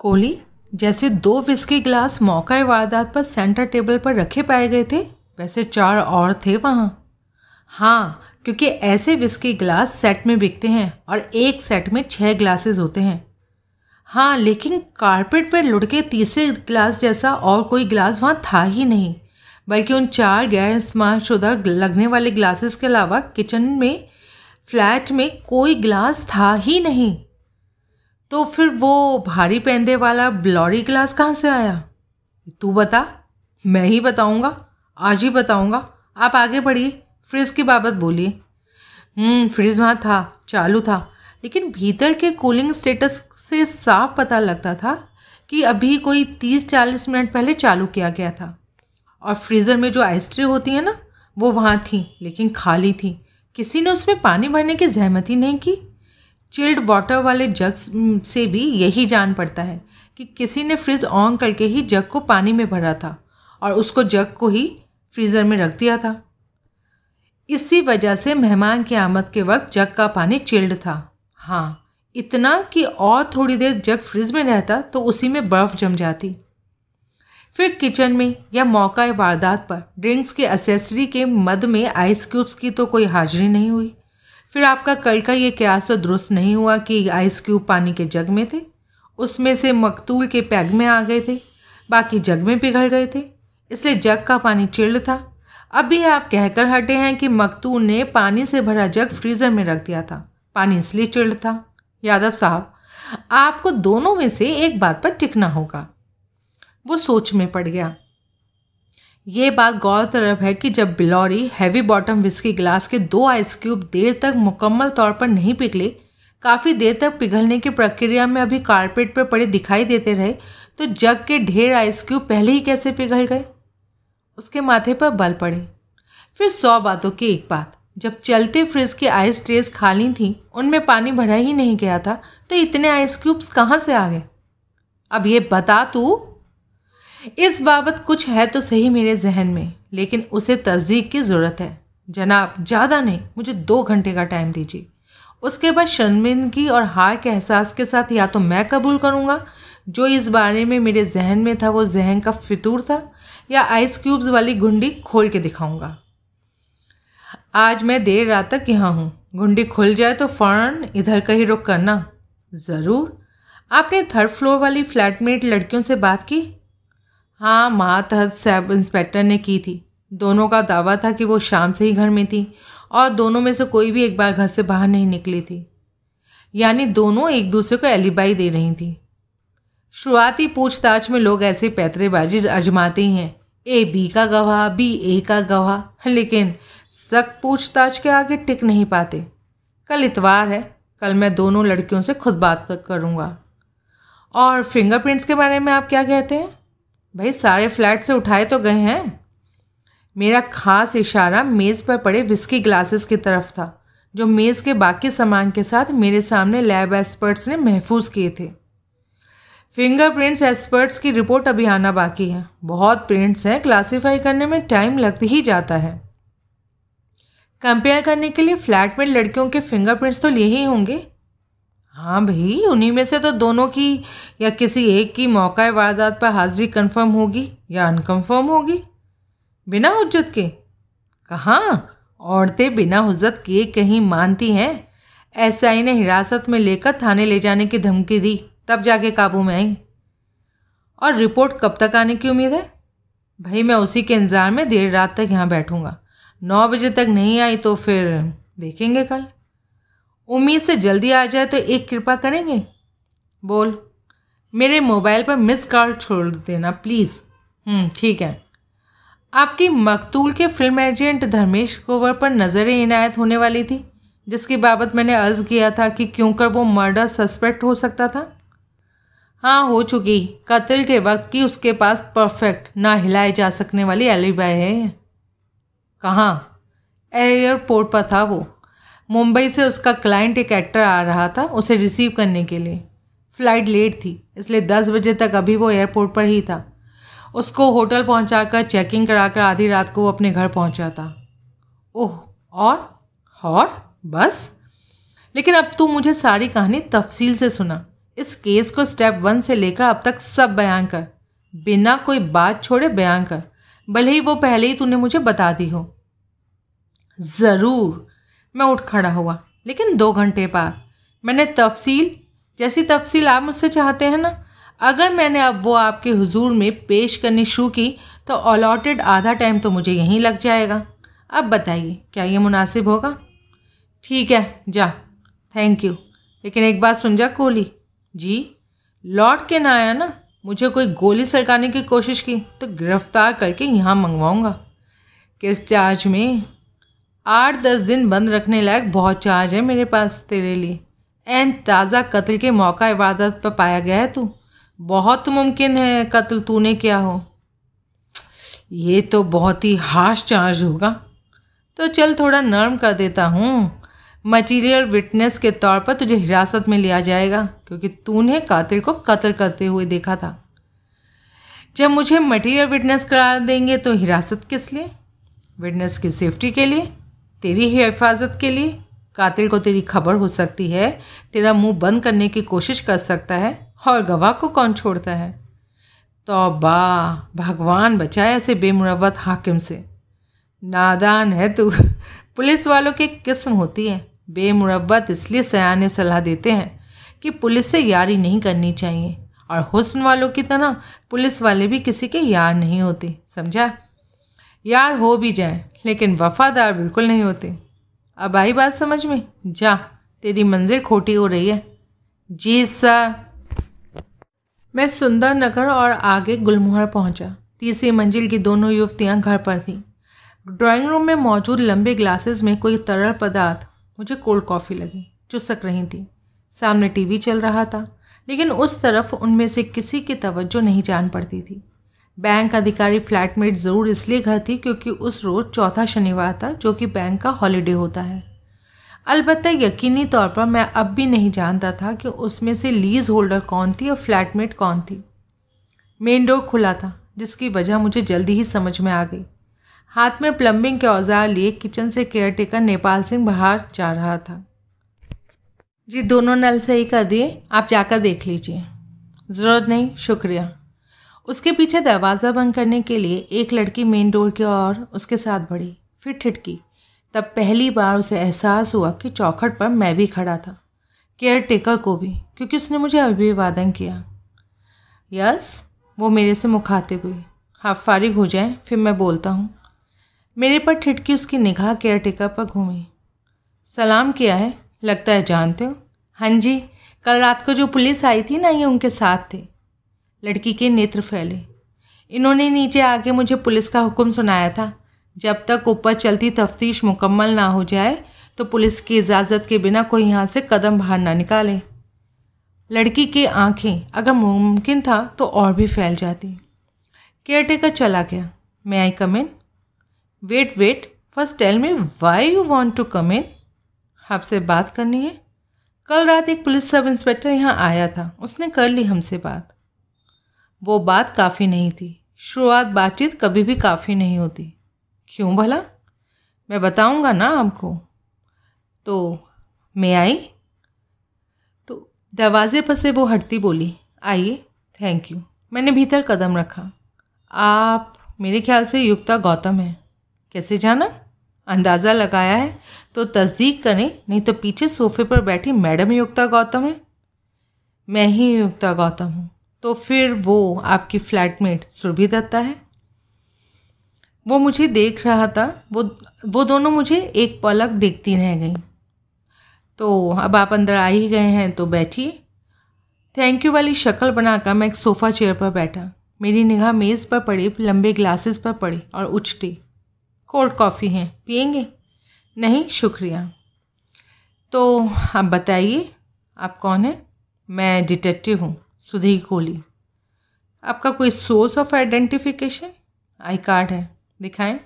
कोहली, जैसे दो whisky glass मौका वारदात पर सेंटर टेबल पर रखे पाए गए थे, वैसे चार और थे वहाँ। हाँ क्योंकि ऐसे विस्की ग्लास सेट में बिकते हैं और एक सेट में छः ग्लासेस होते हैं। हाँ लेकिन कारपेट पर लुढ़के तीसरे ग्लास जैसा और कोई ग्लास वहाँ था ही नहीं, बल्कि उन चार गैर इस्तेमाल शुदा लगने वाले ग्लासेस के अलावा किचन में फ्लैट में कोई ग्लास था ही नहीं। तो फिर वो भारी पेंदे वाला ब्लॉरी ग्लास कहाँ से आया? तू बता मैं ही बताऊँगा आज ही बताऊँगा। आप आगे बढ़िए फ्रिज की बाबत बोलिए। हम्म, फ्रिज वहाँ था चालू था लेकिन भीतर के कूलिंग स्टेटस से साफ़ पता लगता था कि अभी कोई तीस चालीस मिनट पहले चालू किया गया था। और फ्रीज़र में जो आइस होती है ना वो वहाँ थी लेकिन खाली थी। किसी ने उसमें पानी भरने की जहमत ही नहीं की। चिल्ड वाटर वाले जग से भी यही जान पड़ता है कि किसी ने फ्रिज ऑन करके ही जग को पानी में भरा था और उसको जग को ही फ्रीज़र में रख दिया था। इसी वजह से मेहमान की आमद के वक्त जग का पानी चिल्ड था। हाँ इतना कि और थोड़ी देर जग फ्रिज में रहता तो उसी में बर्फ़ जम जाती। फिर किचन में या मौका वारदात पर ड्रिंक्स के असेसरी के मद में आइस क्यूब्स की तो कोई हाजिरी नहीं हुई। फिर आपका कल का ये क्यास तो दुरुस्त नहीं हुआ कि आइस क्यूब पानी के जग में थे। उसमें से मकतूल के पैग में आ गए थे। बाकी जग में पिघल गए थे। इसलिए जग का पानी चिल्ड था। अब भी आप कहकर हटे हैं कि मकतूल ने पानी से भरा जग फ्रीज़र में रख दिया था। पानी इसलिए चिल्ड था। यादव साहब, आपको दोनों में से एक बात पर टिकना होगा। वो सोच में पड़ गया। ये बात गौरतलब है कि जब बिलौरी हैवी बॉटम विस्की ग्लास के दो आइस क्यूब देर तक मुकम्मल तौर पर नहीं पिघले, काफ़ी देर तक पिघलने की प्रक्रिया में अभी कारपेट पर पड़े दिखाई देते रहे तो जग के ढेर आइस क्यूब पहले ही कैसे पिघल गए? उसके माथे पर बल पड़े। फिर सौ बातों की एक बात, जब चलते फ्रिज की आइस ट्रेस खाली थी, उनमें पानी भरा ही नहीं गया था तो इतने आइस क्यूब्स कहाँ से आ गए? अब ये बता तू इस बाबत कुछ है तो सही मेरे जहन में, लेकिन उसे तस्दीक की ज़रूरत है। जनाब, ज़्यादा नहीं, मुझे दो घंटे का टाइम दीजिए। उसके बाद शर्मिंदगी और हार के एहसास के साथ या तो मैं कबूल करूँगा, जो इस बारे में मेरे जहन में था, वो जहन का फितूर था, या आइस क्यूब्स वाली गुंडी खोल के दिखाऊँगा। आज मैं देर रात तक यहाँ हूँ। गुंडी खुल जाए तो फ़ौरन इधर कहीं रुक करना। ज़रूर। आपने थर्ड फ्लोर वाली फ्लैटमेट लड़कियों से बात की? हाँ मातहत सब इंस्पेक्टर ने की थी। दोनों का दावा था कि वो शाम से ही घर में थी और दोनों में से कोई भी एक बार घर से बाहर नहीं निकली थी। यानी दोनों एक दूसरे को एलिबाई दे रही थी। शुरुआती पूछताछ में लोग ऐसे पैतरेबाजी अजमाते हैं। ए, बी का गवाह, बी, ए का गवाह। लेकिन सख्त पूछताछ के आगे टिक नहीं पाते। कल इतवार है, कल मैं दोनों लड़कियों से खुद बात करूँगा। और फिंगरप्रिंट्स के बारे में आप क्या कहते हैं? भाई, सारे फ्लैट से उठाए तो गए हैं। मेरा खास इशारा मेज़ पर पड़े विस्की ग्लासेस की तरफ़ था, जो मेज़ के बाकी सामान के साथ मेरे सामने लैब एक्सपर्ट्स ने महफूज किए थे। फिंगरप्रिंट्स एक्सपर्ट्स की रिपोर्ट अभी आना बाकी है। बहुत प्रिंट्स हैं क्लासीफाई करने में टाइम लग ही जाता है। कंपेयर करने के लिए फ्लैट में लड़कियों के फिंगरप्रिंट्स तो लिए ही होंगे। हाँ भाई, उन्हीं में से तो दोनों की या किसी एक की मौका वारदात पर हाजिरी कंफर्म होगी या अनकंफर्म होगी? बिना हुज्जत के। कहाँ? औरतें बिना हुज्जत के कहीं मानती हैं? एसआई ने हिरासत में लेकर थाने ले जाने की धमकी दी, तब जाके काबू में आई। और रिपोर्ट कब तक आने की उम्मीद है? भाई, मैं उसी के इंतज़ार में देर रात तक यहाँ बैठूँगा। नौ बजे तक नहीं आई तो फिर देखेंगे कल। उम्मीद से जल्दी आ जाए तो एक कृपा करेंगे? बोल। मेरे मोबाइल पर मिस कॉल छोड़ देना प्लीज़। हम्म, ठीक है। आपकी मकतूल के फ़िल्म एजेंट धर्मेश कोवर पर नज़र इनायत होने वाली थी जिसकी बाबत मैंने अर्ज़ किया था कि क्यों कर वो मर्डर सस्पेक्ट हो सकता था? हाँ हो चुकी। कत्ल के वक्त की उसके पास परफेक्ट ना हिलाए जा सकने वाली एलिबाई है। कहाँ? एयरपोर्ट पर था वो। मुंबई से उसका क्लाइंट एक एक्टर आ रहा था, उसे रिसीव करने के लिए। फ़्लाइट लेट थी, इसलिए दस बजे तक अभी वो एयरपोर्ट पर ही था। उसको होटल पहुंचाकर चेकिंग कराकर आधी रात को वो अपने घर पहुँचा था। ओह, और? और? बस? लेकिन अब तू मुझे सारी कहानी तफसील से सुना। इस केस को स्टेप वन से लेकर अब तक सब बयान कर। बिना कोई बात छोड़े बयान कर। भले ही वो पहले ही तूने मुझे बता दी हो। ज़रूर। मैं उठ खड़ा हुआ। लेकिन दो घंटे बाद मैंने तफसील, जैसी तफसील आप मुझसे चाहते हैं ना, अगर मैंने अब वो आपके हुजूर में पेश करनी शुरू की तो अलॉटेड आधा टाइम तो मुझे यहीं लग जाएगा। अब बताइए, क्या ये मुनासिब होगा? ठीक है, जा। थैंक यू लेकिन एक बात सुन जा कोहली। जी, लौट के ना आया ना, मुझे कोई गोली सड़काने की कोशिश की तो गिरफ़्तार करके यहाँ मंगवाऊँगा। किस चार्ज में? आठ दस दिन बंद रखने लायक बहुत चार्ज है मेरे पास तेरे लिए। एन ताज़ा कत्ल के मौका इबादत पर पाया गया है तू। बहुत मुमकिन है कत्ल तूने किया हो। ये तो बहुत ही हाश चार्ज होगा। तो चल थोड़ा नर्म कर देता हूँ। मटीरियल विटनेस के तौर पर तुझे हिरासत में लिया जाएगा, क्योंकि तूने कातिल को कत्ल करते हुए देखा था। जब मुझे मटीरियल विटनेस करा देंगे तो हिरासत किस लिए? विटनेस की सेफ्टी के लिए? तेरी ही हिफाजत के लिए? कातिल को तेरी खबर हो सकती है। तेरा मुँह बंद करने की कोशिश कर सकता है। और गवाह को कौन छोड़ता है? तो बा भगवान बचाए ऐसे बेमुरवत हाकिम से। नादान है तू। पुलिस वालों की किस्म होती है। बेमुरबत इसलिए सयाने सलाह देते हैं कि पुलिस से यारी नहीं करनी चाहिए। और हुस्न वालों की तरह पुलिस वाले भी किसी के यार नहीं होते। समझा? यार हो भी जाए, लेकिन वफादार बिल्कुल नहीं होते। अब आई बात समझ में? जा, तेरी मंजिल खोटी हो रही है। जी सर। मैं सुंदर नगर और आगे गुलमोहर पहुँचा। तीसरी मंजिल की दोनों युवतियाँ घर पर थीं। ड्राइंग रूम में मौजूद लंबे ग्लासेस में कोई तरल पदार्थ मुझे कोल्ड कॉफ़ी लगी, चुसक रही थी। सामने टीवी चल रहा था, लेकिन उस तरफ़ उनमें से किसी की तवज्जो नहीं जान पड़ती थी। बैंक अधिकारी फ्लैटमेट ज़रूर इसलिए घर थी क्योंकि उस रोज़ चौथा शनिवार था, जो कि बैंक का हॉलीडे होता है। अलबत्त यकीनी तौर पर मैं अब भी नहीं जानता था कि उसमें से लीज होल्डर कौन थी और फ्लैटमेट कौन थी। मेन डोर खुला था, जिसकी वजह मुझे जल्दी ही समझ में आ गई। हाथ में प्लम्बिंग के औज़ार लिए किचन से केयरटेकर नेपाल सिंह बाहर जा रहा था। जी, दोनों नल सही कर दिए, आप जाकर देख लीजिए। ज़रूरत नहीं, शुक्रिया। उसके पीछे दरवाज़ा बंद करने के लिए एक लड़की मेन डोर की ओर उसके साथ बढ़ी, फिर ठिटकी तब पहली बार उसे एहसास हुआ कि चौखट पर मैं भी खड़ा था केयर टेकर को भी, क्योंकि उसने मुझे अभिवादन किया। यस, वो मेरे से मुखातिब हुई। आप फारिग हो जाएँ, फिर मैं बोलता हूँ। मेरे पर ठिटकी उसकी निगाह केयर टेकर पर घूमी। सलाम किया है, लगता है जानते हो। हाँ जी, कल रात को जो पुलिस आई थी ना, ये उनके साथ थे। लड़की के नेत्र फैले। इन्होंने नीचे आके मुझे पुलिस का हुक्म सुनाया था। जब तक ऊपर चलती तफ्तीश मुकम्मल ना हो जाए तो पुलिस की इजाज़त के बिना कोई यहाँ से कदम बाहर ना निकाले। लड़की की आँखें अगर मुमकिन था तो और भी फैल जाती। केयरटेकर चला गया। May I come in wait wait first tell me why you want to come in आपसे बात करनी है। कल रात एक पुलिस सब इंस्पेक्टर यहाँ आया था। उसने कर ली हमसे बात। वो बात काफ़ी नहीं थी। शुरुआत बातचीत कभी भी काफ़ी नहीं होती। क्यों भला? मैं बताऊँगा ना आपको। तो मैं आई? तो दरवाजे पर से वो हटती बोली, आइए थैंक यू मैंने भीतर कदम रखा। आप, मेरे ख्याल से युक्ता गौतम है। कैसे जाना? अंदाज़ा लगाया है तो तस्दीक करें, नहीं तो पीछे सोफे पर बैठी मैडम युक्ता गौतम है। मैं ही युक्ता गौतम हूँ। तो फिर वो आपकी फ्लैटमेट सुरभि दत्ता है। वो मुझे देख रहा था, वो वो दोनों मुझे एक पलक देखती रह गई। तो अब आप अंदर आ ही गए हैं तो बैठिए। थैंक यू वाली शक्ल बनाकर मैं एक सोफ़ा चेयर पर बैठा। मेरी निगाह मेज़ पर पड़ी, लंबे ग्लासेस पर पड़ी और उछटी। कोल्ड कॉफ़ी हैं, पियेंगे? नहीं, शुक्रिया। तो आप बताइए, आप कौन हैं? मैं डिटेक्टिव हूँ। सुधी कोहली। आपका कोई source of identification I card है। दिखाएँ।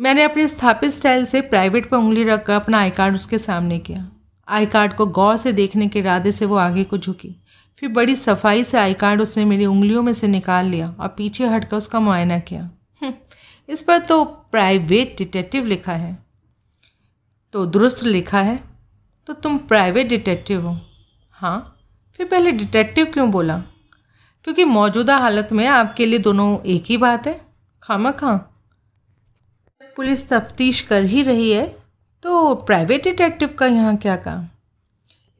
मैंने अपने स्थापित स्टाइल से प्राइवेट पर उंगली रखकर अपना आई कार्ड उसके सामने किया। आई कार्ड को गौर से देखने के इरादे से वो आगे को झुकी। फिर बड़ी सफ़ाई से आई कार्ड उसने मेरी उंगलियों में से निकाल लिया और पीछे हटकर उसका मुआयना किया। हम्म, इस पर तो प्राइवेट डिटेक्टिव लिखा है। तो दुरुस्त लिखा है। तो तुम प्राइवेट डिटेक्टिव हो। हाँ? फिर पहले डिटेक्टिव क्यों बोला? क्योंकि मौजूदा हालत में आपके लिए दोनों एक ही बात है, खामा खां। पुलिस तफ्तीश कर ही रही है तो प्राइवेट डिटेक्टिव का यहाँ क्या काम?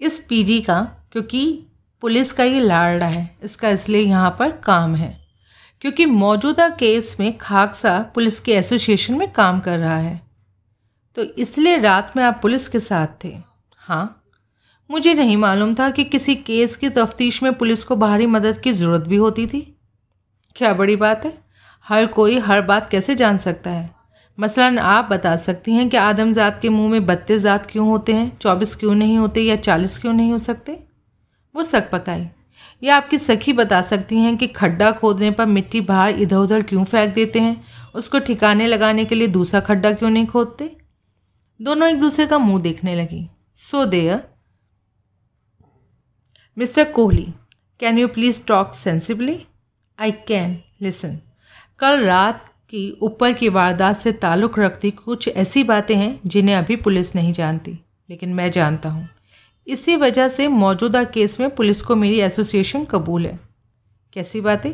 इस पीजी का, क्योंकि पुलिस का ये लाड़ा है, इसका इसलिए यहाँ पर काम है। क्योंकि मौजूदा केस में खाकसा पुलिस के एसोसिएशन में काम कर रहा है। तो इसलिए रात में आप पुलिस के साथ थे। हाँ मुझे नहीं मालूम था कि किसी केस की तफ्तीश में पुलिस को बाहरी मदद की ज़रूरत भी होती थी। क्या बड़ी बात है? हर कोई हर बात कैसे जान सकता है? मसलन, आप बता सकती हैं कि आदमजात के मुँह में बत्तीस ज़ात क्यों होते हैं, चौबीस क्यों नहीं होते या चालीस क्यों नहीं हो सकते? वो सक पकाई। या आपकी सखी बता सकती हैं कि खड्डा खोदने पर मिट्टी बाहर इधर उधर क्यों फेंक देते हैं? उसको ठिकाने लगाने के लिए दूसरा खड्डा क्यों नहीं खोदते? दोनों एक दूसरे का मुँह देखने लगी। So there. Mister Kohli can you please talk sensibly I can listen कल रात की ऊपर की वारदात से ताल्लुक़ रखती कुछ ऐसी बातें हैं जिन्हें अभी पुलिस नहीं जानती, लेकिन मैं जानता हूँ। इसी वजह से मौजूदा केस में पुलिस को मेरी एसोसिएशन कबूल है। कैसी बातें?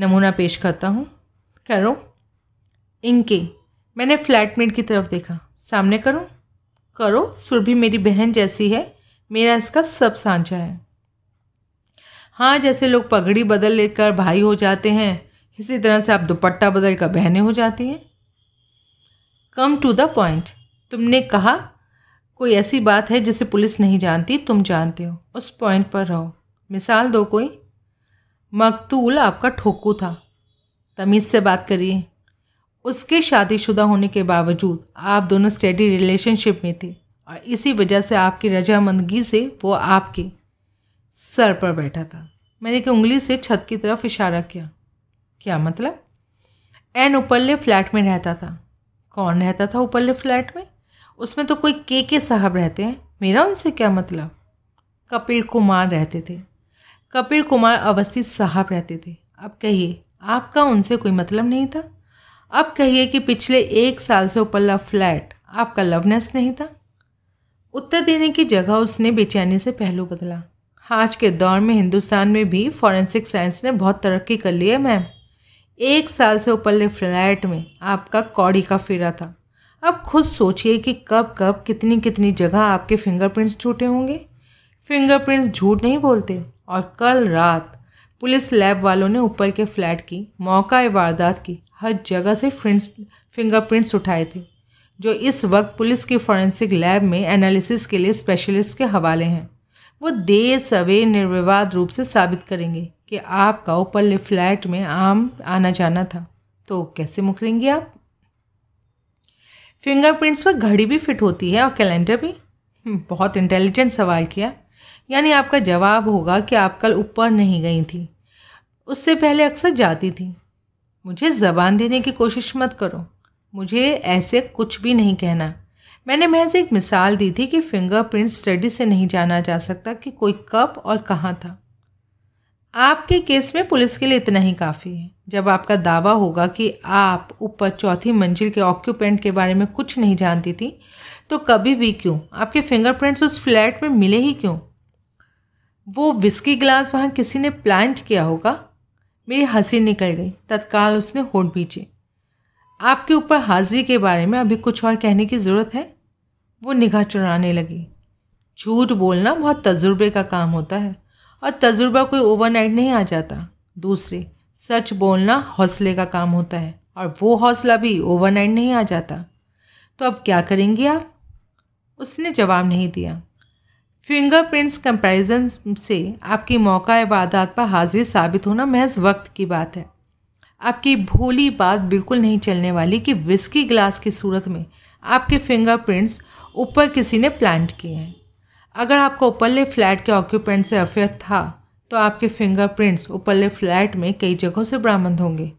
नमूना पेश करता हूँ। करो। इनके, मैंने फ्लैटमेट की तरफ़ देखा। सामने करो। करो सुरभि मेरी बहन जैसी है। मेरा इसका सब सांझा है। हाँ जैसे लोग पगड़ी बदल लेकर भाई हो जाते हैं, इसी तरह से आप दुपट्टा बदल कर बहनें हो जाती हैं। कम टू द पॉइंट तुमने कहा, कोई ऐसी बात है जिसे पुलिस नहीं जानती, तुम जानते हो। उस पॉइंट पर रहो। मिसाल दो कोई। मकतूल आपका ठोकू था। तमीज़ से बात करिए। उसके शादीशुदा होने के बावजूद आप दोनों स्टेडी रिलेशनशिप में थे। और इसी वजह से आपकी रजामंदगी से वो आपके सर पर बैठा था। मैंने एक उंगली से छत की तरफ़ इशारा किया। क्या मतलब? एन उपल्ले फ्लैट में रहता था। कौन रहता था उपल्ले फ्लैट में? उसमें तो कोई के के साहब रहते हैं। मेरा उनसे क्या मतलब? कपिल कुमार रहते थे। कपिल कुमार अवस्थी साहब रहते थे। अब कहिए, आपका उनसे कोई मतलब नहीं था? अब कहिए कि पिछले एक साल से उपल्ला फ्लैट आपका लवनेस नहीं था? उत्तर देने की जगह उसने बेचैनी से पहलू बदला। आज के दौर में हिंदुस्तान में भी फॉरेंसिक साइंस ने बहुत तरक्की कर ली है मैम एक साल से ऊपरले फ्लैट में आपका कौड़ी का फेरा था। अब खुद सोचिए कि कब कब कितनी कितनी जगह आपके फिंगरप्रिंट्स छूटे होंगे। फिंगरप्रिंट्स झूठ नहीं बोलते। और कल रात पुलिस लैब वालों ने ऊपर के फ्लैट की मौका वारदात की, हर जगह से फिंगरप्रिंट्स उठाए थे। जो इस वक्त पुलिस की फॉरेंसिक लैब में एनालिसिस के लिए स्पेशलिस्ट के हवाले हैं वो देर सवेर निर्विवाद रूप से साबित करेंगे कि आपका ऊपरले फ्लैट में आम आना जाना था। तो कैसे मुकरेंगे आप? फिंगरप्रिंट्स पर घड़ी भी फिट होती है और कैलेंडर भी। हम्म, बहुत इंटेलिजेंट सवाल किया। यानी आपका जवाब होगा कि आप कल ऊपर नहीं गई थी। उससे पहले अक्सर जाती थी। मुझे ज़बान देने की कोशिश मत करो। मुझे ऐसे कुछ भी नहीं कहना। मैंने महज एक मिसाल दी थी कि फिंगरप्रिंट स्टडी से नहीं जाना जा सकता कि कोई कब और कहाँ था। आपके केस में पुलिस के लिए इतना ही काफ़ी है। जब आपका दावा होगा कि आप ऊपर चौथी मंजिल के ऑक्यूपेंट के बारे में कुछ नहीं जानती थी तो कभी भी क्यों? आपके फिंगरप्रिंट्स उस फ्लैट में मिले ही क्यों? वो विस्की ग्लास वहाँ किसी ने प्लांट किया होगा? मेरी हँसी निकल गई। तत्काल उसने होठ बीचे आपके ऊपर हाजिरी के बारे में अभी कुछ और कहने की ज़रूरत है? वो निगाह चुराने लगी। झूठ बोलना बहुत तजुर्बे का काम होता है और तजुर्बा कोई ओवरनाइट नहीं आ जाता। दूसरे, सच बोलना हौसले का काम होता है और वो हौसला भी ओवरनाइट नहीं आ जाता। तो अब क्या करेंगे आप? उसने जवाब नहीं दिया। फिंगरप्रिंट्स कंपैरिजन से आपकी मौका वारदात पर हाजिर साबित होना महज वक्त की बात है। आपकी भोली बात बिल्कुल नहीं चलने वाली कि विस्की ग्लास की सूरत में आपके फिंगरप्रिंट्स ऊपर किसी ने प्लांट किए हैं। अगर आपको ऊपरले फ्लैट के ऑक्यूपेंट से अफेयर था तो आपके फिंगरप्रिंट्स ऊपरले फ्लैट में कई जगहों से बरामद होंगे।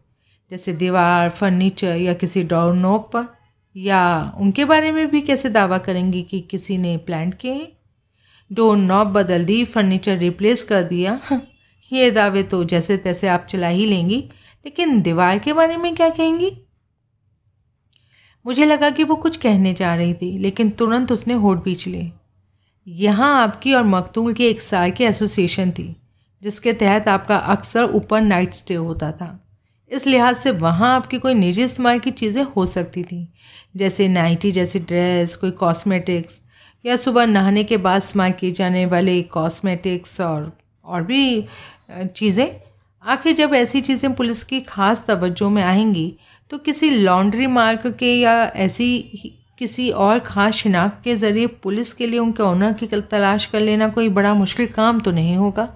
जैसे दीवार फर्नीचर या किसी डोर नोब पर। या उनके बारे में भी कैसे दावा करेंगी कि किसी ने प्लांट किए हैं? डोर नॉब बदल दी फर्नीचर रिप्लेस कर दिया। ये दावे तो जैसे तैसे आप चला ही लेंगी। लेकिन दीवार के बारे में क्या कहेंगी? मुझे लगा कि वो कुछ कहने जा रही थी, लेकिन तुरंत उसने होठ बीच लिए यहाँ आपकी और मकतूल की एक साल की एसोसिएशन थी, जिसके तहत आपका अक्सर ऊपर नाइट स्टे होता था। इस लिहाज से वहाँ आपकी कोई निजी इस्तेमाल की चीज़ें हो सकती थी, जैसे नाइटी जैसी ड्रेस, कोई कॉस्मेटिक्स, या सुबह नहाने के बाद इस्तेमाल किए जाने वाले कॉस्मेटिक्स और और भी चीज़ें। आखिर जब ऐसी चीज़ें पुलिस की ख़ास तवज्जो में आएँगी तो किसी लॉन्ड्री मार्क के या ऐसी किसी और ख़ास शिनाख्त के ज़रिए पुलिस के लिए उनके ऑनर की तलाश कर लेना कोई बड़ा मुश्किल काम तो नहीं होगा?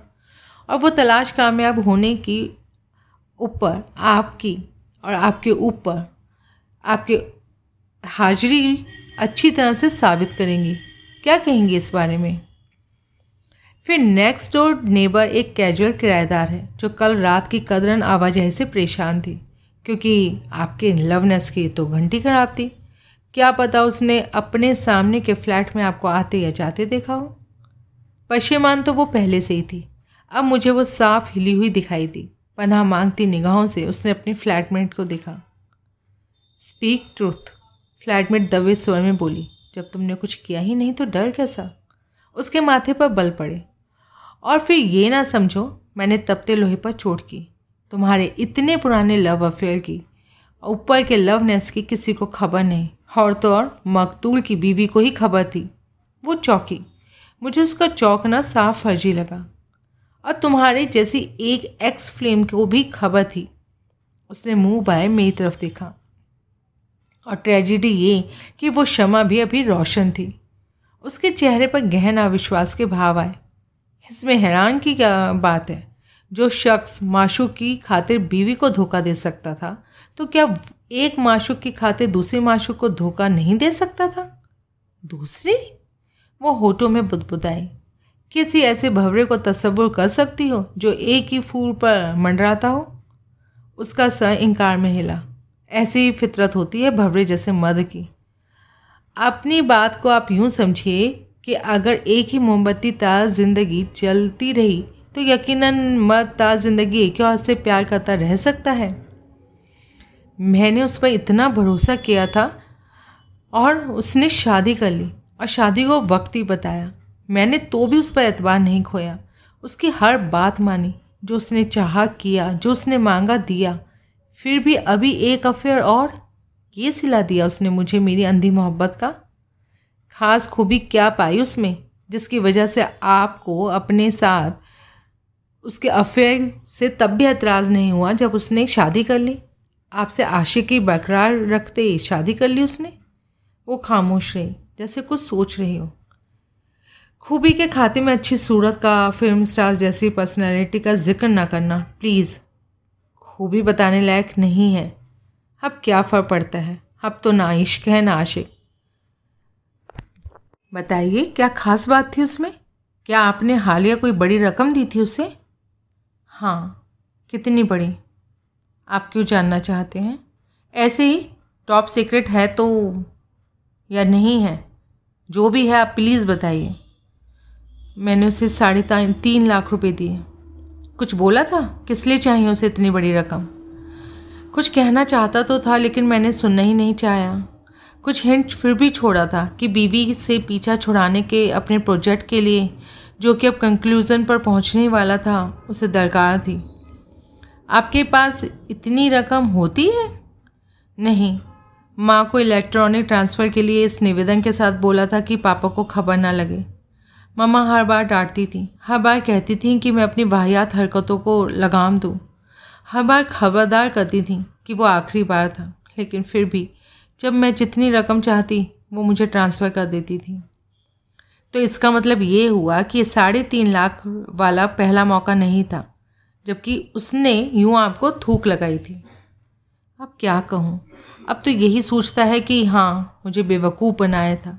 और वो तलाश कामयाब होने की ऊपर, आपकी और आपके ऊपर, आपके हाजिरी अच्छी तरह से साबित करेंगी। क्या कहेंगी इस बारे में? फिर नेक्स्ट डोर नेबर एक कैजुअल किराएदार है, जो कल रात की कदरन आवाजाही से परेशान थी, क्योंकि आपके लवनेस की तो घंटी खराब थी। क्या पता उसने अपने सामने के फ्लैट में आपको आते या जाते देखा हो? पशेमान तो वो पहले से ही थी। अब मुझे वो साफ़ हिली हुई दिखाई दी। पनाह मांगती निगाहों से उसने अपनी फ्लैटमेट को देखा। स्पीक ट्रूथ फ्लैटमेट दबे स्वर में बोली, जब तुमने कुछ किया ही नहीं तो डर कैसा? उसके माथे पर बल पड़े। और फिर ये ना समझो, मैंने तपते लोहे पर चोट की। तुम्हारे इतने पुराने लव अफेयर की, ऊपर के लव नेस की किसी को खबर नहीं। और तो और मकतूल की बीवी को ही खबर थी। वो चौकी। मुझे उसका चौंकना साफ़ फर्जी लगा। और तुम्हारे जैसी एक एक्स फ्लेम को भी खबर थी। उसने मुँह बाय मेरी तरफ़ देखा। और ट्रेजिडी ये कि वो क्षमा भी अभी रोशन थी। उसके चेहरे पर गहन अविश्वास के भाव आए। इसमें हैरान की क्या बात है? जो शख्स माशुक की खातिर बीवी को धोखा दे सकता था तो क्या एक माशुक की खातिर दूसरे माशुक को धोखा नहीं दे सकता था? दूसरी? वो होठों में बुदबुदाई। किसी ऐसे भवरे को तस्वुर कर सकती हो, जो एक ही फूल पर मंडराता हो? उसका सर इनकार में हिला। ऐसी ही फितरत होती है भवरे जैसे मर्द की। अपनी बात को आप यूँ समझिए कि अगर एक ही मोमबत्ती ताज ज़िंदगी चलती रही तो यकीनन मर्द ताज ज़िंदगी एक और से प्यार करता रह सकता है। मैंने उस पर इतना भरोसा किया था और उसने शादी कर ली और शादी को वक्त ही बताया। मैंने तो भी उस पर एतबार नहीं खोया। उसकी हर बात मानी, जो उसने चाहा किया, जो उसने मांगा दिया। फिर भी अभी एक अफेयर और ये सिला दिया उसने मुझे मेरी अंधी मोहब्बत का। खास खूबी क्या पाई उसमें, जिसकी वजह से आपको अपने साथ, उसके अफेयर से तब भी एतराज़ नहीं हुआ जब उसने शादी कर ली? आपसे आशिकी बरकरार रखते ही शादी कर ली उसने? वो खामोश रही, जैसे कुछ सोच रही हो। खूबी के खाते में अच्छी सूरत का फ़िल्म स्टार जैसी पर्सनैलिटी का ज़िक्र ना करना प्लीज़ खूबी बताने लायक नहीं है। अब क्या फ़र्क पड़ता है? अब तो ना इश्क है, ना आशिक। बताइए, क्या ख़ास बात थी उसमें? क्या आपने हालिया कोई बड़ी रकम दी थी उसे? हाँ कितनी बड़ी? आप क्यों जानना चाहते हैं? ऐसे ही टॉप सीक्रेट है तो या नहीं है? जो भी है, आप प्लीज़ बताइए। मैंने उसे साढ़े तीन लाख रुपए दिए। कुछ बोला था? किस लिए चाहिए उसे इतनी बड़ी रकम? कुछ कहना चाहता तो था, लेकिन मैंने सुनना ही नहीं चाहा कुछ हिंट फिर भी छोड़ा था कि बीवी से पीछा छुड़ाने के अपने प्रोजेक्ट के लिए, जो कि अब कंक्लूज़न पर पहुँचने वाला था, उसे दरकार थी। आपके पास इतनी रकम होती है? नहीं। माँ को इलेक्ट्रॉनिक ट्रांसफ़र के लिए इस निवेदन के साथ बोला था कि पापा को खबर ना लगे। मम्मा हर बार डांटती थी। हर बार कहती थी कि मैं अपनी वाहियात हरकतों को लगाम दूँ। हर बार खबरदार करती थी कि वो आखिरी बार था, लेकिन फिर भी जब मैं जितनी रकम चाहती, वो मुझे ट्रांसफ़र कर देती थी। तो इसका मतलब ये हुआ कि साढ़े तीन लाख वाला पहला मौका नहीं था, जबकि उसने यूँ आपको थूक लगाई थी। अब क्या कहूँ? अब तो यही सोचता है कि हाँ मुझे बेवकूफ़ बनाया था।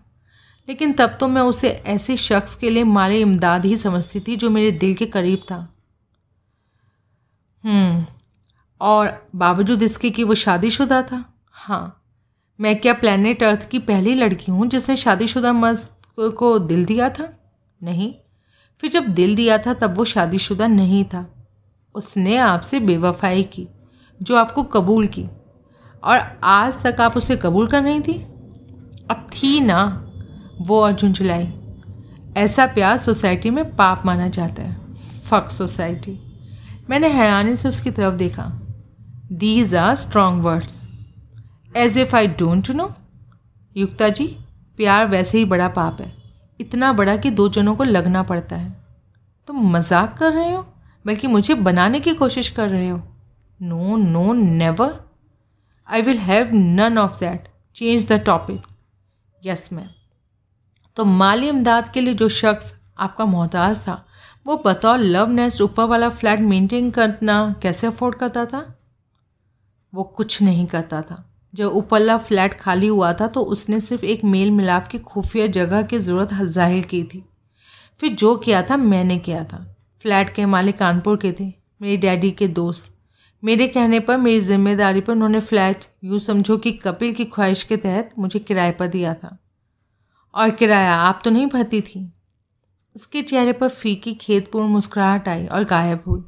लेकिन तब तो मैं उसे ऐसे शख्स के लिए माले इमदाद ही समझती थी जो मेरे दिल के करीब था। हम्म और बावजूद इसके कि वो शादीशुदा था? हाँ मैं क्या प्लानट अर्थ की पहली लड़की हूँ जिसने शादीशुदा मर्द को दिल दिया था? नहीं। फिर जब दिल दिया था, तब वो शादीशुदा नहीं था। उसने आपसे बेवफाई की, जो आपको कबूल की। और आज तक आप उसे कबूल कर रही थी अब थी ना, वो और झुंझलाई ऐसा प्यार सोसाइटी में पाप माना जाता है। फक सोसाइटी मैंने हैरानी से उसकी तरफ़ देखा। These are strong words as if I don't know Yukta ji प्यार वैसे ही बड़ा पाप है। इतना बड़ा कि दो जनों को लगना पड़ता है। तुम मज़ाक कर रहे हो, बल्कि मुझे बनाने की कोशिश कर रहे हो। No no never I will have none of that change the topic yes ma'am तो माली इमदाद के लिए जो शख्स आपका मोहताज था, वो बतौर लव नेस्ट ऊपर वाला फ्लैट मेंटेन करना कैसे अफोर्ड करता था? वो कुछ नहीं करता था। जब उपल्ला फ्लैट खाली हुआ था तो उसने सिर्फ़ एक मेल मिलाप की खुफिया जगह की ज़रूरत ज़ाहिर की थी। फिर जो किया था, मैंने किया था। फ्लैट के मालिक कानपुर के थे, मेरी डैडी के दोस्त। मेरे कहने पर, मेरी ज़िम्मेदारी पर उन्होंने फ्लैट, यूँ समझो कि कपिल की ख्वाहिश के तहत, मुझे किराए पर दिया था। और किराया आप तो नहीं भरती थी? उसके चेहरे पर फीकी खेतपूर्ण मुस्कुराहट आई और गायब हुई।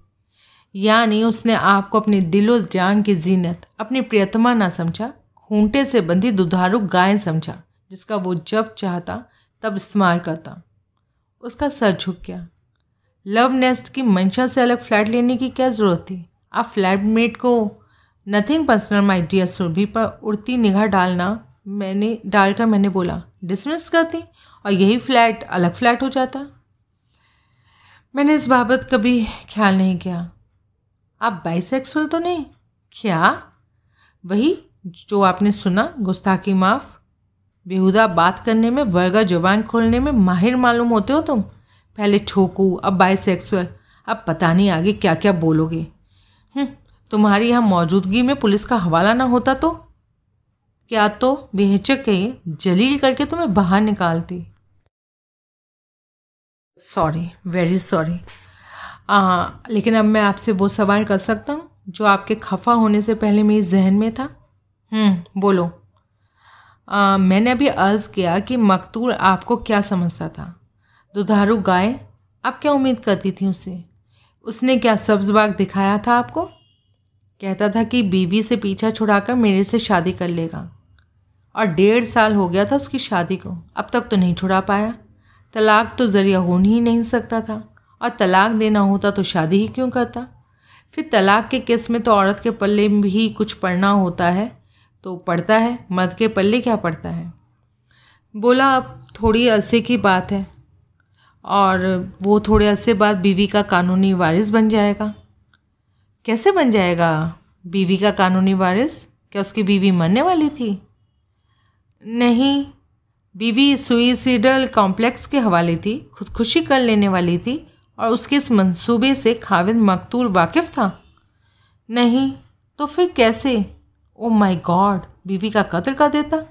यानी उसने आपको अपनी दिलो जान की जीनत, अपनी प्रियतमा ना समझा, खूंटे से बंधी दुधारू गाय समझा, जिसका वो जब चाहता, तब इस्तेमाल करता। उसका सर झुक गया। लव नेस्ट की मंशा से अलग फ्लैट लेने की क्या ज़रूरत थी? आप फ्लैटमेट को nothing personal my dear Surabhi, पर उड़ती निगाह डालना मैंने, डालकर मैंने बोला, डिसमिस करती? और यही फ्लैट अलग फ्लैट हो जाता। मैंने इस बाबत कभी ख्याल नहीं किया। आप बाइसेक्सुअल तो नहीं? क्या? वही जो आपने सुना गुस्ताखी माफ़ बेहुदा बात करने में वर्गा ज़ुबान खोलने में माहिर मालूम होते हो तुम? पहले ठोकू अब बाइसेक्सुअल अब पता नहीं आगे क्या क्या बोलोगे। हम्म, तुम्हारी यहाँ मौजूदगी में पुलिस का हवाला ना होता तो? क्या तो बेहचक के जलील करके तुम्हें बाहर निकालती? सॉरी वेरी सॉरी लेकिन अब मैं आपसे वो सवाल कर सकता हूँ जो आपके खफा होने से पहले मेरे जहन में था। हम्म, बोलो। आ, मैंने अभी अर्ज़ किया कि मकतूल आपको क्या समझता था। दुधारू गाय आप क्या उम्मीद करती थी उससे उसने क्या सब्ज बाग दिखाया था आपको? कहता था कि बीवी से पीछा छुड़ाकर मेरे से शादी कर लेगा। और डेढ़ साल हो गया था उसकी शादी को अब तक तो नहीं छुड़ा पाया। तलाक तो ज़रिया हो ही नहीं सकता था। और तलाक देना होता तो शादी ही क्यों करता? फिर तलाक के केस में तो औरत के पल्ले में भी कुछ पढ़ना होता है तो पढ़ता है, मर्द के पल्ले क्या पढ़ता है? बोला, अब थोड़ी अरसे की बात है। और वो थोड़े अरसे बाद बीवी का कानूनी वारिस बन जाएगा। कैसे बन जाएगा? बीवी का कानूनी वारिस? क्या उसकी बीवी मरने वाली थी? नहीं, बीवी सुइसिडल कॉम्प्लेक्स के हवाले थी, खुदकुशी कर लेने वाली थी और उसके इस मंसूबे से खाविद मकतूल वाकिफ़ था? नहीं तो फिर कैसे? ओ माय गॉड बीवी का कत्ल कर देता?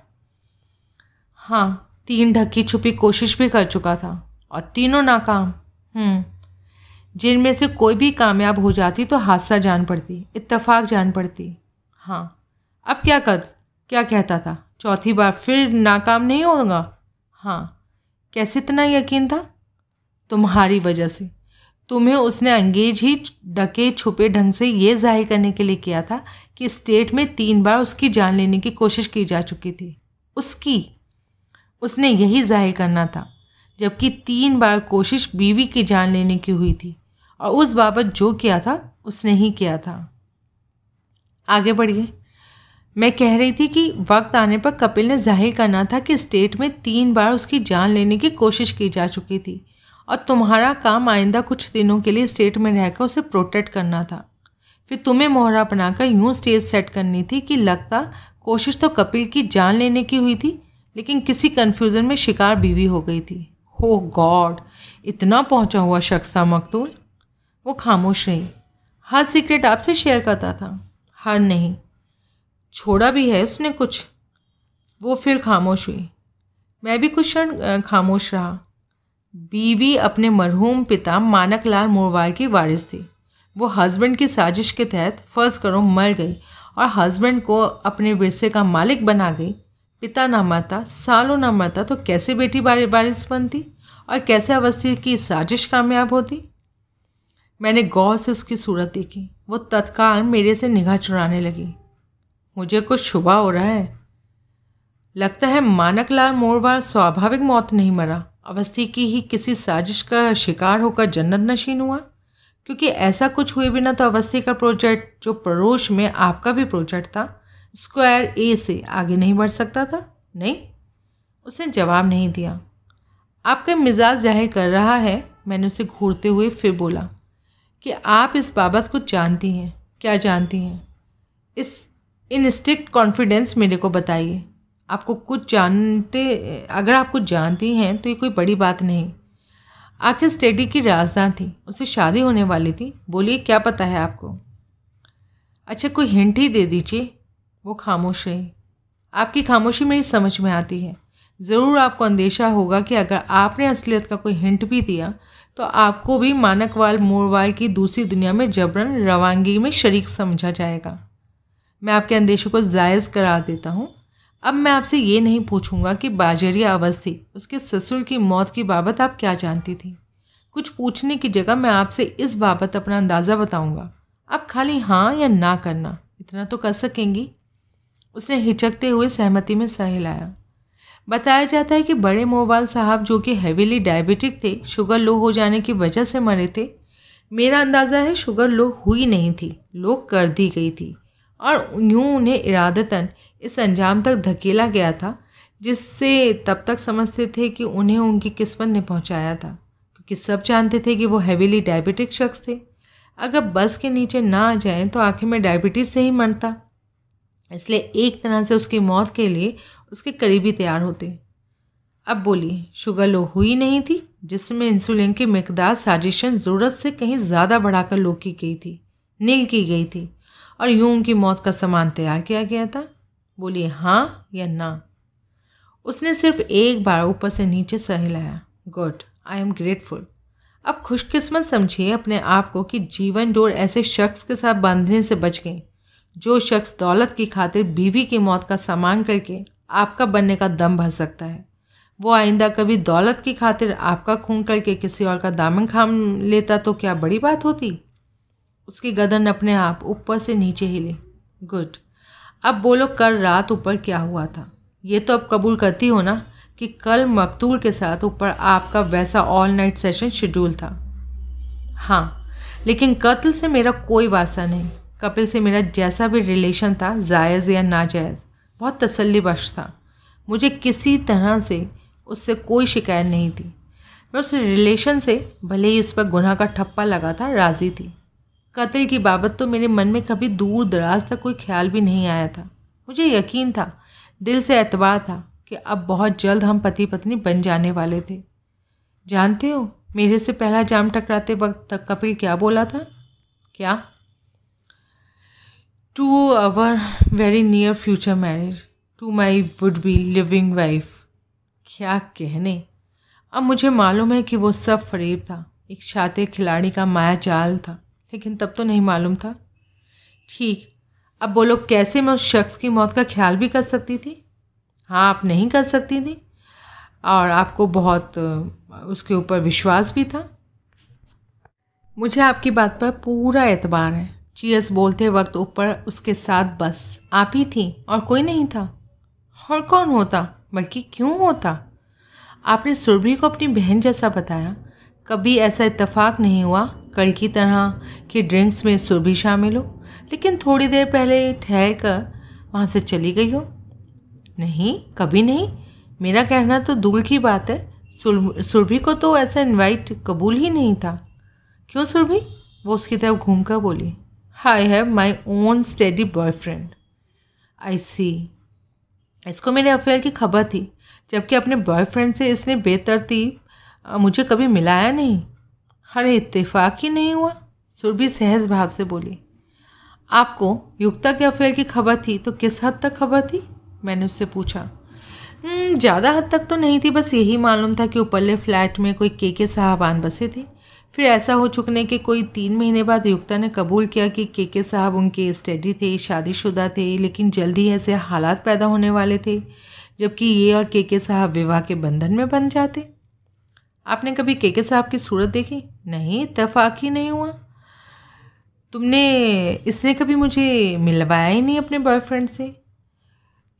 हाँ तीन ढकी छुपी कोशिश भी कर चुका था और तीनों नाकाम। हम्म, जिनमें से कोई भी कामयाब हो जाती तो हादसा जान पड़ती इत्तेफाक जान पड़ती। हाँ अब क्या कर क्या कहता था? चौथी बार फिर नाकाम नहीं होगा हाँ कैसे इतना यकीन था? तुम्हारी वजह से। तुम्हें उसने अंगेज ही डके छुपे ढंग से ये ज़ाहिर करने के लिए किया था कि स्टेट में तीन बार उसकी जान लेने की कोशिश की जा चुकी थी। उसकी। उसने यही ज़ाहिर करना था, जबकि तीन बार कोशिश बीवी की जान लेने की हुई थी और उस बाबत जो किया था, उसने ही किया था। आगे बढ़िए। मैं कह रही थी कि वक्त आने पर कपिल ने ज़ाहिर करना था कि स्टेट में तीन बार उसकी जान लेने की कोशिश की जा चुकी थी और तुम्हारा काम आइंदा कुछ दिनों के लिए स्टेट में रहकर उसे प्रोटेक्ट करना था। फिर तुम्हें मोहरा बनाकर यूँ स्टेज सेट करनी थी कि लगता कोशिश तो कपिल की जान लेने की हुई थी, लेकिन किसी कन्फ्यूज़न में शिकार बीवी हो गई थी। हो गॉड, इतना पहुँचा हुआ शख्स था मकतूल। वो खामोश रही। हर सीक्रेट आपसे शेयर करता था। हर नहीं। छोड़ा भी है उसने कुछ। वो फिर खामोश हुई। मैं भी कुछ क्षण खामोश रहा। बीवी अपने मरहूम पिता मानक लाल मोरवाल की वारिस थी। वो हस्बैंड की साजिश के तहत फ़र्ज़ करो मर गई और हस्बैंड को अपने विरसे का मालिक बना गई। पिता ना मरता, सालों ना मरता तो कैसे बेटी बारी बारिश बनती और कैसे अवस्थी की साजिश कामयाब होती? मैंने गौर से उसकी सूरत देखी। वो तत्काल मेरे से निगाह चुराने लगी। मुझे कुछ शुबा हो रहा है। लगता है मानक लाल मोरवाल स्वाभाविक मौत नहीं मरा। अवस्थी की ही किसी साजिश का शिकार होकर जन्नत नशीन हुआ? क्योंकि ऐसा कुछ हुए बिना तो अवस्थी का प्रोजेक्ट जो पड़ोस में आपका भी प्रोजेक्ट था स्क्वायर ए से आगे नहीं बढ़ सकता था, नहीं? उसने जवाब नहीं दिया। आपका मिजाज ज़ाहिर कर रहा है, मैंने उसे घूरते हुए फिर बोला, कि आप इस बाबत कुछ जानती हैं, क्या जानती हैं? इस, इन स्ट्रिक्ट कॉन्फिडेंस मेरे को बताइए। आपको कुछ जानते, अगर आप कुछ जानती हैं तो ये कोई बड़ी बात नहीं। आखिर स्टेडी की राजदान थी, उससे शादी होने वाली थी। बोलिए, क्या पता है आपको? अच्छा कोई हिंट ही दे दीजिए, वो खामोश रही। आपकी खामोशी मेरी समझ में आती है। ज़रूर आपको अंदेशा होगा कि अगर आपने असलियत का कोई हिंट भी दिया तो आपको भी मानकवाल, मोरवाल की दूसरी दुनिया में जबरन रवानगी में शरीक समझा जाएगा। मैं आपके अंदेशों को जायज़ करा देता हूँ। अब मैं आपसे ये नहीं पूछूँगा कि बाजरिया अवस्थी उसके ससुर की मौत की बाबत आप क्या जानती थी। कुछ पूछने की जगह मैं आपसे इस बाबत अपना अंदाज़ा बताऊँगा। आप खाली हाँ या ना करना, इतना तो कर सकेंगी। उसने हिचकते हुए सहमति में सह हिलाया। बताया जाता है कि बड़े मोबाल साहब जो कि हैवीली डायबिटिक थे शुगर लो हो जाने की वजह से मरे थे। मेरा अंदाज़ा है शुगर लो हुई नहीं थी लो कर दी गई थी। और यूँ उन्हें इरादतन इस अंजाम तक धकेला गया था, जिससे तब तक समझते थे कि उन्हें उनकी किस्मत ने पहुँचाया था, क्योंकि सब जानते थे कि वो हैवीली डायबिटिक शख्स थे। अगर बस के नीचे ना आ जाएँ तो आखिर में डायबिटीज़ से ही मरता। इसलिए एक तरह से उसकी मौत के लिए उसके करीबी तैयार होते। अब बोलिए, शुगर लो हुई नहीं थी, जिसमें इंसुलिन की मकदार साजिशन ज़रूरत से कहीं ज़्यादा बढ़ाकर लो की गई थी, नील की गई थी, और यूँ उनकी मौत का सामान तैयार किया गया था। बोलिए हाँ या ना? उसने सिर्फ़ एक बार ऊपर से नीचे सहलाया। Good, I am grateful. अब खुशकिस्मत समझिए अपने आप को कि जीवन डोर ऐसे शख्स के साथ बांधने से बच गई, जो शख्स दौलत की खातिर बीवी की मौत का सामान करके आपका बनने का दम भर सकता है। वो आइंदा कभी दौलत की खातिर आपका खून करके किसी और का दामन खाम लेता तो क्या बड़ी बात होती? उसकी गदन अपने आप ऊपर से नीचे हिले। गुड अब बोलो, कल रात ऊपर क्या हुआ था? ये तो अब कबूल करती हो ना कि कल मकतूल के साथ ऊपर आपका वैसा ऑल नाइट सेशन शेड्यूल था। हाँ लेकिन कत्ल से मेरा कोई वास्ता नहीं। कपिल से मेरा जैसा भी रिलेशन था, जायज़ या नाजायज़, बहुत तसल्ली बख्श था। मुझे किसी तरह से उससे कोई शिकायत नहीं थी। मैं उस रिलेशन से भले ही उस पर गुनाह का ठप्पा लगा था राज़ी थी। कत्ल की बाबत तो मेरे मन में कभी दूर दराज तक कोई ख्याल भी नहीं आया था। मुझे यकीन था, दिल से एतबार था कि अब बहुत जल्द हम पति पत्नी बन जाने वाले थे। जानते हो, मेरे से पहला जाम टकराते वक्त तक कपिल क्या बोला था? क्या? To our very near future marriage to my would be living wife क्या कहने? अब मुझे मालूम है कि वो सब फरेब था, एक शातिर खिलाड़ी का माया जाल था। लेकिन तब तो नहीं मालूम था। ठीक, अब बोलो कैसे मैं उस शख्स की मौत का ख्याल भी कर सकती थी? हाँ आप नहीं कर सकती थी। और आपको बहुत, उसके ऊपर विश्वास भी था। मुझे आपकी बात पर पूरा एतबार है। चीयस बोलते वक्त ऊपर उसके साथ बस, आप ही थी और कोई नहीं था। और कौन होता, बल्कि क्यों होता? आपने सुरभि को अपनी बहन जैसा बताया। कभी ऐसा इत्तेफाक नहीं हुआ कल की तरह की ड्रिंक्स में सुर भी शामिल हो, लेकिन थोड़ी देर पहले ठहर कर वहाँ से चली गई हो। नहीं, कभी नहीं। मेरा कहना तो दूर की बात है। सुरभि को तो ऐसा इनवाइट कबूल ही नहीं था। क्यों सुरभि? वो उसकी तरफ़ घूम कर बोली I have my own steady boyfriend I see इसको मेरे अफेयर की खबर थी, जबकि अपने बॉयफ्रेंड से इसने बेतरतीब मुझे कभी मिलाया नहीं। अरे इत्तेफाक ही नहीं हुआ? सुरभि सहज भाव से बोली आपको युक्ता के अफेयर की खबर थी तो किस हद तक खबर थी? मैंने उससे पूछा हम्म, ज़्यादा हद तक तो नहीं थी बस यही मालूम था कि ऊपरले फ्लैट में कोई के के साहबान बसे थे। फिर ऐसा हो चुकने के कोई तीन महीने बाद युक्ता ने कबूल किया कि के के साहब उनके स्टडी थे शादीशुदा थे लेकिन जल्दी ऐसे हालात पैदा होने वाले थे जबकि ये और के के साहब विवाह के बंधन में बन जाते। आपने कभी के के साहब की सूरत देखी? नहीं इतफाक ही नहीं हुआ। तुमने, इसने कभी मुझे मिलवाया ही नहीं अपने बॉयफ्रेंड से।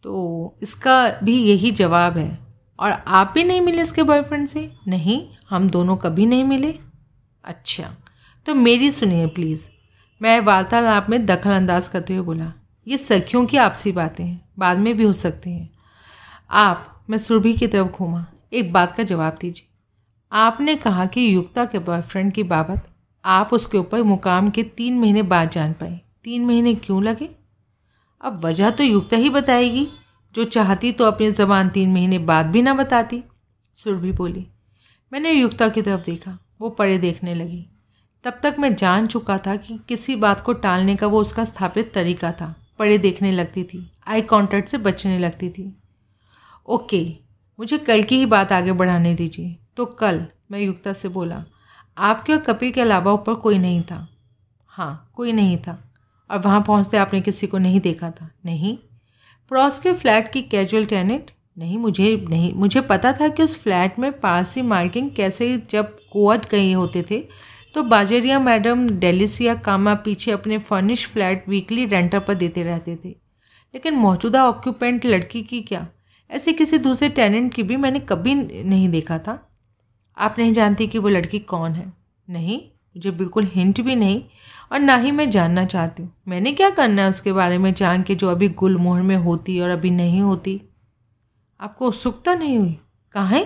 तो इसका भी यही जवाब है। और आप भी नहीं मिले इसके बॉयफ्रेंड से? नहीं, हम दोनों कभी नहीं मिले। अच्छा तो मेरी सुनिए प्लीज़ मैं वार्तालाप में दखल अंदाज करते हुए बोला, ये सखियों की आपसी बातें हैं, बाद में भी हो सकती हैं। आप, मैं सुरभि की तरफ़ घूमा। एक बात का जवाब दीजिए। आपने कहा कि युक्ता के बॉयफ्रेंड की बाबत आप उसके ऊपर मुकाम के तीन महीने बाद जान पाए तीन महीने क्यों लगे? अब वजह तो युक्ता ही बताएगी। जो चाहती तो अपनी ज़बान तीन महीने बाद भी ना बताती। सुरभि बोली, मैंने युक्ता की तरफ़ देखा, वो परे देखने लगी। तब तक मैं जान चुका था कि किसी बात को टालने का वो उसका स्थापित तरीका था। परे देखने लगती थी आई कॉन्टैक्ट से बचने लगती थी। ओके, मुझे कल की ही बात आगे बढ़ाने दीजिए। तो कल, मैं युक्ता से बोला, आपके और कपिल के अलावा ऊपर कोई नहीं था। हाँ कोई नहीं था। और वहाँ पहुँचते आपने किसी को नहीं देखा था। नहीं? प्रॉस के फ्लैट की कैजुअल टेनेंट? नहीं, मुझे नहीं, मुझे पता था कि उस फ्लैट में पारसी मार्किंग कैसे जब कोअट गए होते थे तो बाजरिया मैडम दिल्ली से या कामा पीछे अपने फर्निश फ्लैट वीकली रेंटर पर देते रहते थे। लेकिन मौजूदा ऑक्यूपेंट लड़की की क्या? ऐसे किसी दूसरे टेनेंट की भी मैंने कभी नहीं देखा था। आप नहीं जानती कि वो लड़की कौन है। नहीं, मुझे बिल्कुल हिंट भी नहीं और ना ही मैं जानना चाहती हूँ। मैंने क्या करना है उसके बारे में जान के जो अभी गुलमोहर में होती और अभी नहीं होती? आपको उत्सुकता नहीं हुई? कहाँ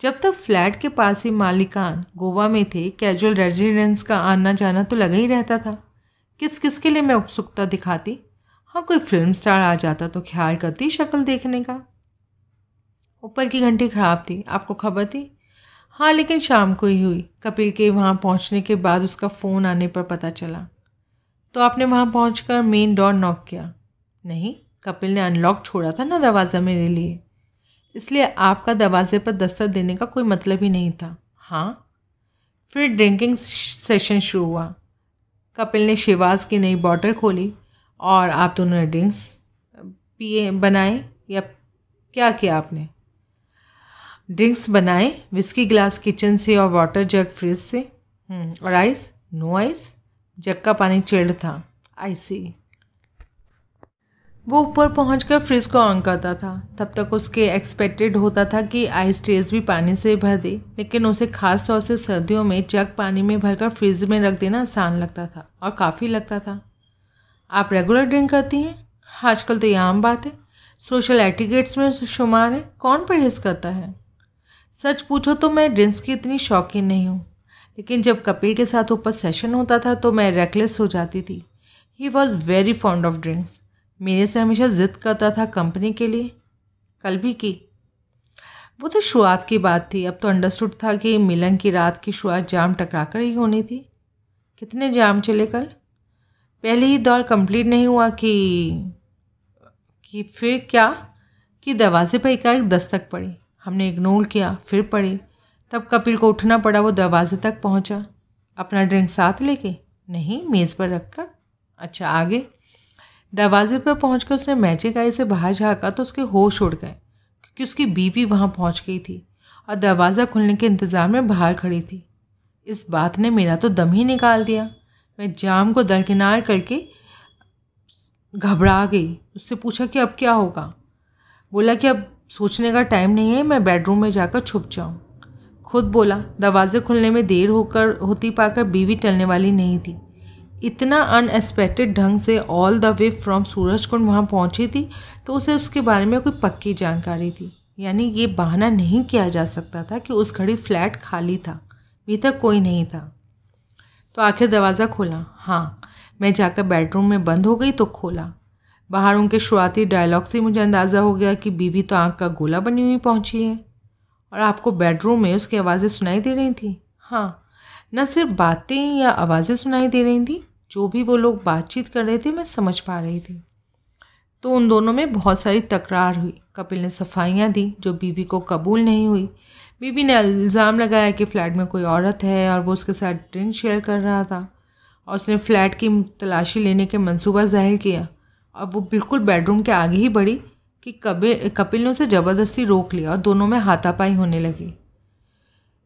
जब तक फ्लैट के पास ही मालिकान गोवा में थे कैजुअल रेजिडेंस का आना जाना तो लगा ही रहता था। किस किस के लिए मैं उत्सुकता दिखाती? हाँ कोई फ़िल्म स्टार आ जाता तो ख्याल करती शक्ल देखने का। ऊपर की घंटी ख़राब थी। आपको खबर थी? हाँ लेकिन शाम को ही हुई। कपिल के वहाँ पहुँचने के बाद उसका फ़ोन आने पर पता चला। तो आपने वहाँ पहुँच कर मेन डोर नॉक किया। नहीं, कपिल ने अनलॉक छोड़ा था ना दरवाज़ा मेरे लिए। इसलिए आपका दरवाजे पर दस्तक देने का कोई मतलब ही नहीं था। हाँ। फिर ड्रिंकिंग सेशन शुरू हुआ। कपिल ने शिवाज की नई बॉटल खोली और आप दोनों ने ड्रिंक्स पिए, बनाए या क्या किया आपने? ड्रिंक्स बनाए विस्की ग्लास किचन से और वाटर जग फ्रिज से। हम्म, और आइस नो आइस जग का पानी चिल्ड था। आइसी वो ऊपर पहुंचकर फ्रिज को ऑन करता था। तब तक उसके एक्सपेक्टेड होता था कि आइस ट्रेस भी पानी से भर दे। लेकिन उसे खास तौर से सर्दियों में जग पानी में भरकर फ्रिज में रख देना आसान लगता था और काफ़ी लगता था। आप रेगुलर ड्रिंक करती हैं? आजकल तो ये आम बात है। सोशल एटिकेट्स में शुमार है। कौन परहेज करता है? सच पूछो तो मैं ड्रिंक्स की इतनी शौकीन नहीं हूँ। लेकिन जब कपिल के साथ ऊपर सेशन होता था तो मैं रेकलेस हो जाती थी। He was very fond of drinks मेरे से हमेशा ज़िद करता था कंपनी के लिए। कल भी की। वो तो शुरुआत की बात थी। अब तो अंडरस्टूड था कि मिलन की रात की शुरुआत जाम टकरा कर ही होनी थी। कितने जाम चले कल? पहले ही दौर कंप्लीट नहीं हुआ कि कि फिर क्या? कि दरवाजे पर एकाएक दस्तक पड़ी। हमने इग्नोर किया, फिर पड़ी तब कपिल को उठना पड़ा, वो दरवाजे तक पहुँचा। अपना ड्रिंक साथ लेके? नहीं, मेज़ पर रख कर अच्छा आगे। दरवाजे पर पहुंचकर उसने मैजिक आई से बाहर झाँका तो उसके होश उड़ गए, क्योंकि उसकी बीवी वहाँ पहुँच गई थी और दरवाज़ा खुलने के इंतज़ार में बाहर खड़ी थी। इस बात ने मेरा तो दम ही निकाल दिया। मैं जाम को दरकिनार करके घबरा गई। उससे पूछा कि अब क्या होगा? बोला कि अब सोचने का टाइम नहीं है, मैं बेडरूम में जाकर छुप जाऊँ। खुद बोला, दरवाजे खुलने में देर होकर, होती पाकर बीवी टलने वाली नहीं थी। इतना अनएक्सपेक्टेड ढंग से all the way from Suraj Kund वहाँ पहुँची थी तो उसे उसके बारे में कोई पक्की जानकारी थी। यानी ये बहाना नहीं किया जा सकता था कि उस घड़ी फ्लैट खाली था, भीतर कोई नहीं था। तो आखिर दरवाज़ा खोला। हाँ मैं जाकर बेडरूम में बंद हो गई तो खोला। बाहर उनके शुरुआती डायलॉग से मुझे अंदाज़ा हो गया कि बीवी तो आँख का गोला बनी हुई पहुँची है। और आपको बेडरूम में उसकी आवाज़ें सुनाई दे रही थी? हाँ न सिर्फ़ बातें या आवाज़ें सुनाई दे रही थी, जो भी वो लोग बातचीत कर रहे थे, मैं समझ पा रही थी। तो उन दोनों में बहुत सारी तकरार हुई। कपिल ने सफाइयाँ दी, जो बीवी को कबूल नहीं हुई। बीवी ने इल्ज़ाम लगाया कि फ़्लैट में कोई औरत है और वो उसके साथ ड्रिंक शेयर कर रहा था। और उसने फ़्लैट की तलाशी लेने के मंसूबा ज़ाहिर किया। अब वो बिल्कुल बेडरूम के आगे ही बढ़ी कि कपिल कपिल ने उसे ज़बरदस्ती रोक लिया और दोनों में हाथापाई होने लगी।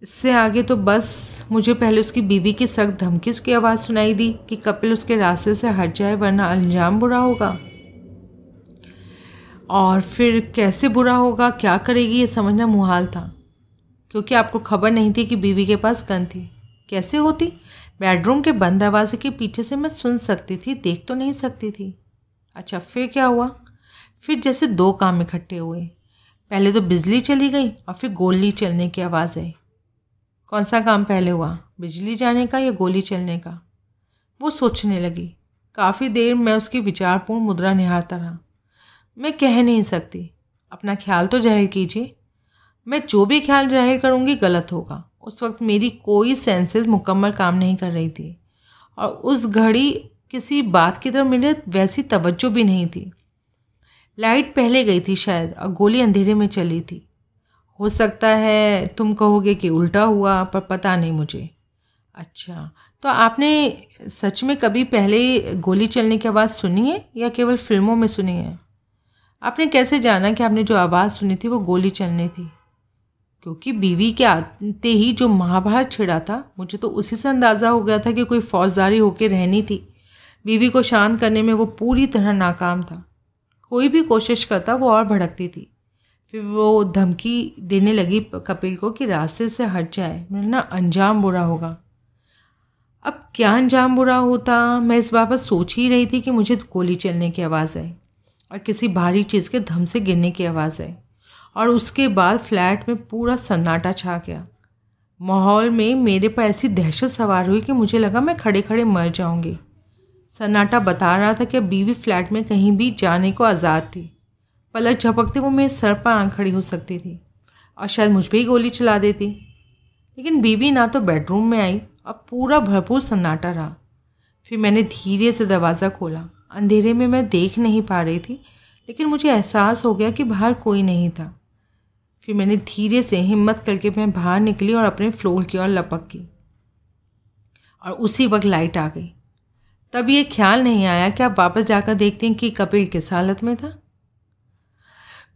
इससे आगे तो बस मुझे पहले उसकी बीवी की सख्त धमकी उसकी आवाज़ सुनाई दी कि कपिल उसके रास्ते से हट जाए, वरना अंजाम बुरा होगा। और फिर कैसे बुरा होगा, क्या करेगी, ये समझना मुहाल था। क्योंकि आपको खबर नहीं थी कि बीवी के पास गन थी। कैसे होती? बेडरूम के बंद दरवाजे के पीछे से मैं सुन सकती थी, देख तो नहीं सकती थी। अच्छा फिर क्या हुआ? फिर जैसे दो काम इकट्ठे हुए। पहले तो बिजली चली गई और फिर गोली चलने की आवाज़ आई। कौन सा काम पहले हुआ? बिजली जाने का या गोली चलने का? वो सोचने लगी। काफ़ी देर मैं उसकी विचारपूर्ण मुद्रा निहारता रहा। मैं कह नहीं सकती। अपना ख्याल तो ज़ाहिर कीजिए। मैं जो भी ख्याल ज़ाहिर करूँगी गलत होगा। उस वक्त मेरी कोई सेंसेस मुकम्मल काम नहीं कर रही थी। और उस घड़ी किसी बात की तरफ़ मेरे वैसी तवज्जो भी नहीं थी। लाइट पहले गई थी शायद, और गोली अंधेरे में चली थी। हो सकता है तुम कहोगे कि उल्टा हुआ, पर पता नहीं मुझे। अच्छा तो आपने सच में कभी पहले गोली चलने की आवाज़ सुनी है, या केवल फ़िल्मों में सुनी है? आपने कैसे जाना कि आपने जो आवाज़ सुनी थी वो गोली चलनी थी? क्योंकि बीवी के आते ही जो महाभारत छिड़ा था, मुझे तो उसी से अंदाज़ा हो गया था कि कोई फौजदारी होकर रहनी थी। बीवी को शांत करने में वो पूरी तरह नाकाम था। कोई भी कोशिश करता, वो और भड़कती थी। फिर वो धमकी देने लगी कपिल को कि रास्ते से हट जाए ना अंजाम बुरा होगा। अब क्या अंजाम बुरा होता? मैं इस बाबत सोच ही रही थी कि मुझे गोली चलने की आवाज़ आई और किसी भारी चीज़ के धम से गिरने की आवाज़ आई और उसके बाद फ्लैट में पूरा सन्नाटा छा गया। माहौल में मेरे पर ऐसी दहशत सवार हुई कि मुझे लगा मैं खड़े खड़े मर जाऊँगी। सन्नाटा बता रहा था कि बीवी फ्लैट में कहीं भी जाने को आज़ाद थी। पलक झपकते वो मेरे सर पर आँख खड़ी हो सकती थी और शायद मुझ पर ही गोली चला देती। लेकिन बीवी ना तो बेडरूम में आई अब पूरा भरपूर सन्नाटा रहा। फिर मैंने धीरे से दरवाज़ा खोला। अंधेरे में मैं देख नहीं पा रही थी, लेकिन मुझे एहसास हो गया कि बाहर कोई नहीं था। फिर मैंने धीरे से हिम्मत करके मैं बाहर निकली और अपने फ्लोर की ओर लपक की। और उसी वक्त लाइट आ गई। तब ये ख्याल नहीं आया कि आप वापस जाकर देखते हैं कि कपिल किस हालत में था।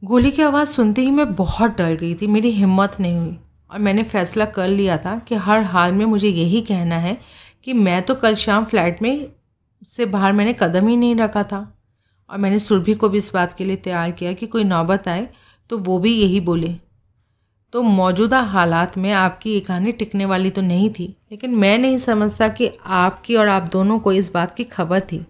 गोली की आवाज़ सुनते ही मैं बहुत डर गई थी, मेरी हिम्मत नहीं हुई। और मैंने फैसला कर लिया था कि हर हाल में मुझे यही कहना है कि मैं तो कल शाम फ्लैट में से बाहर मैंने कदम ही नहीं रखा था। और मैंने सुरभि को भी इस बात के लिए तैयार किया कि कोई नौबत आए तो वो भी यही बोले। तो मौजूदा हालात में आपकी ये कहानी टिकने वाली तो नहीं थी, लेकिन मैं नहीं समझता कि आपकी और आप दोनों को इस बात की खबर थी।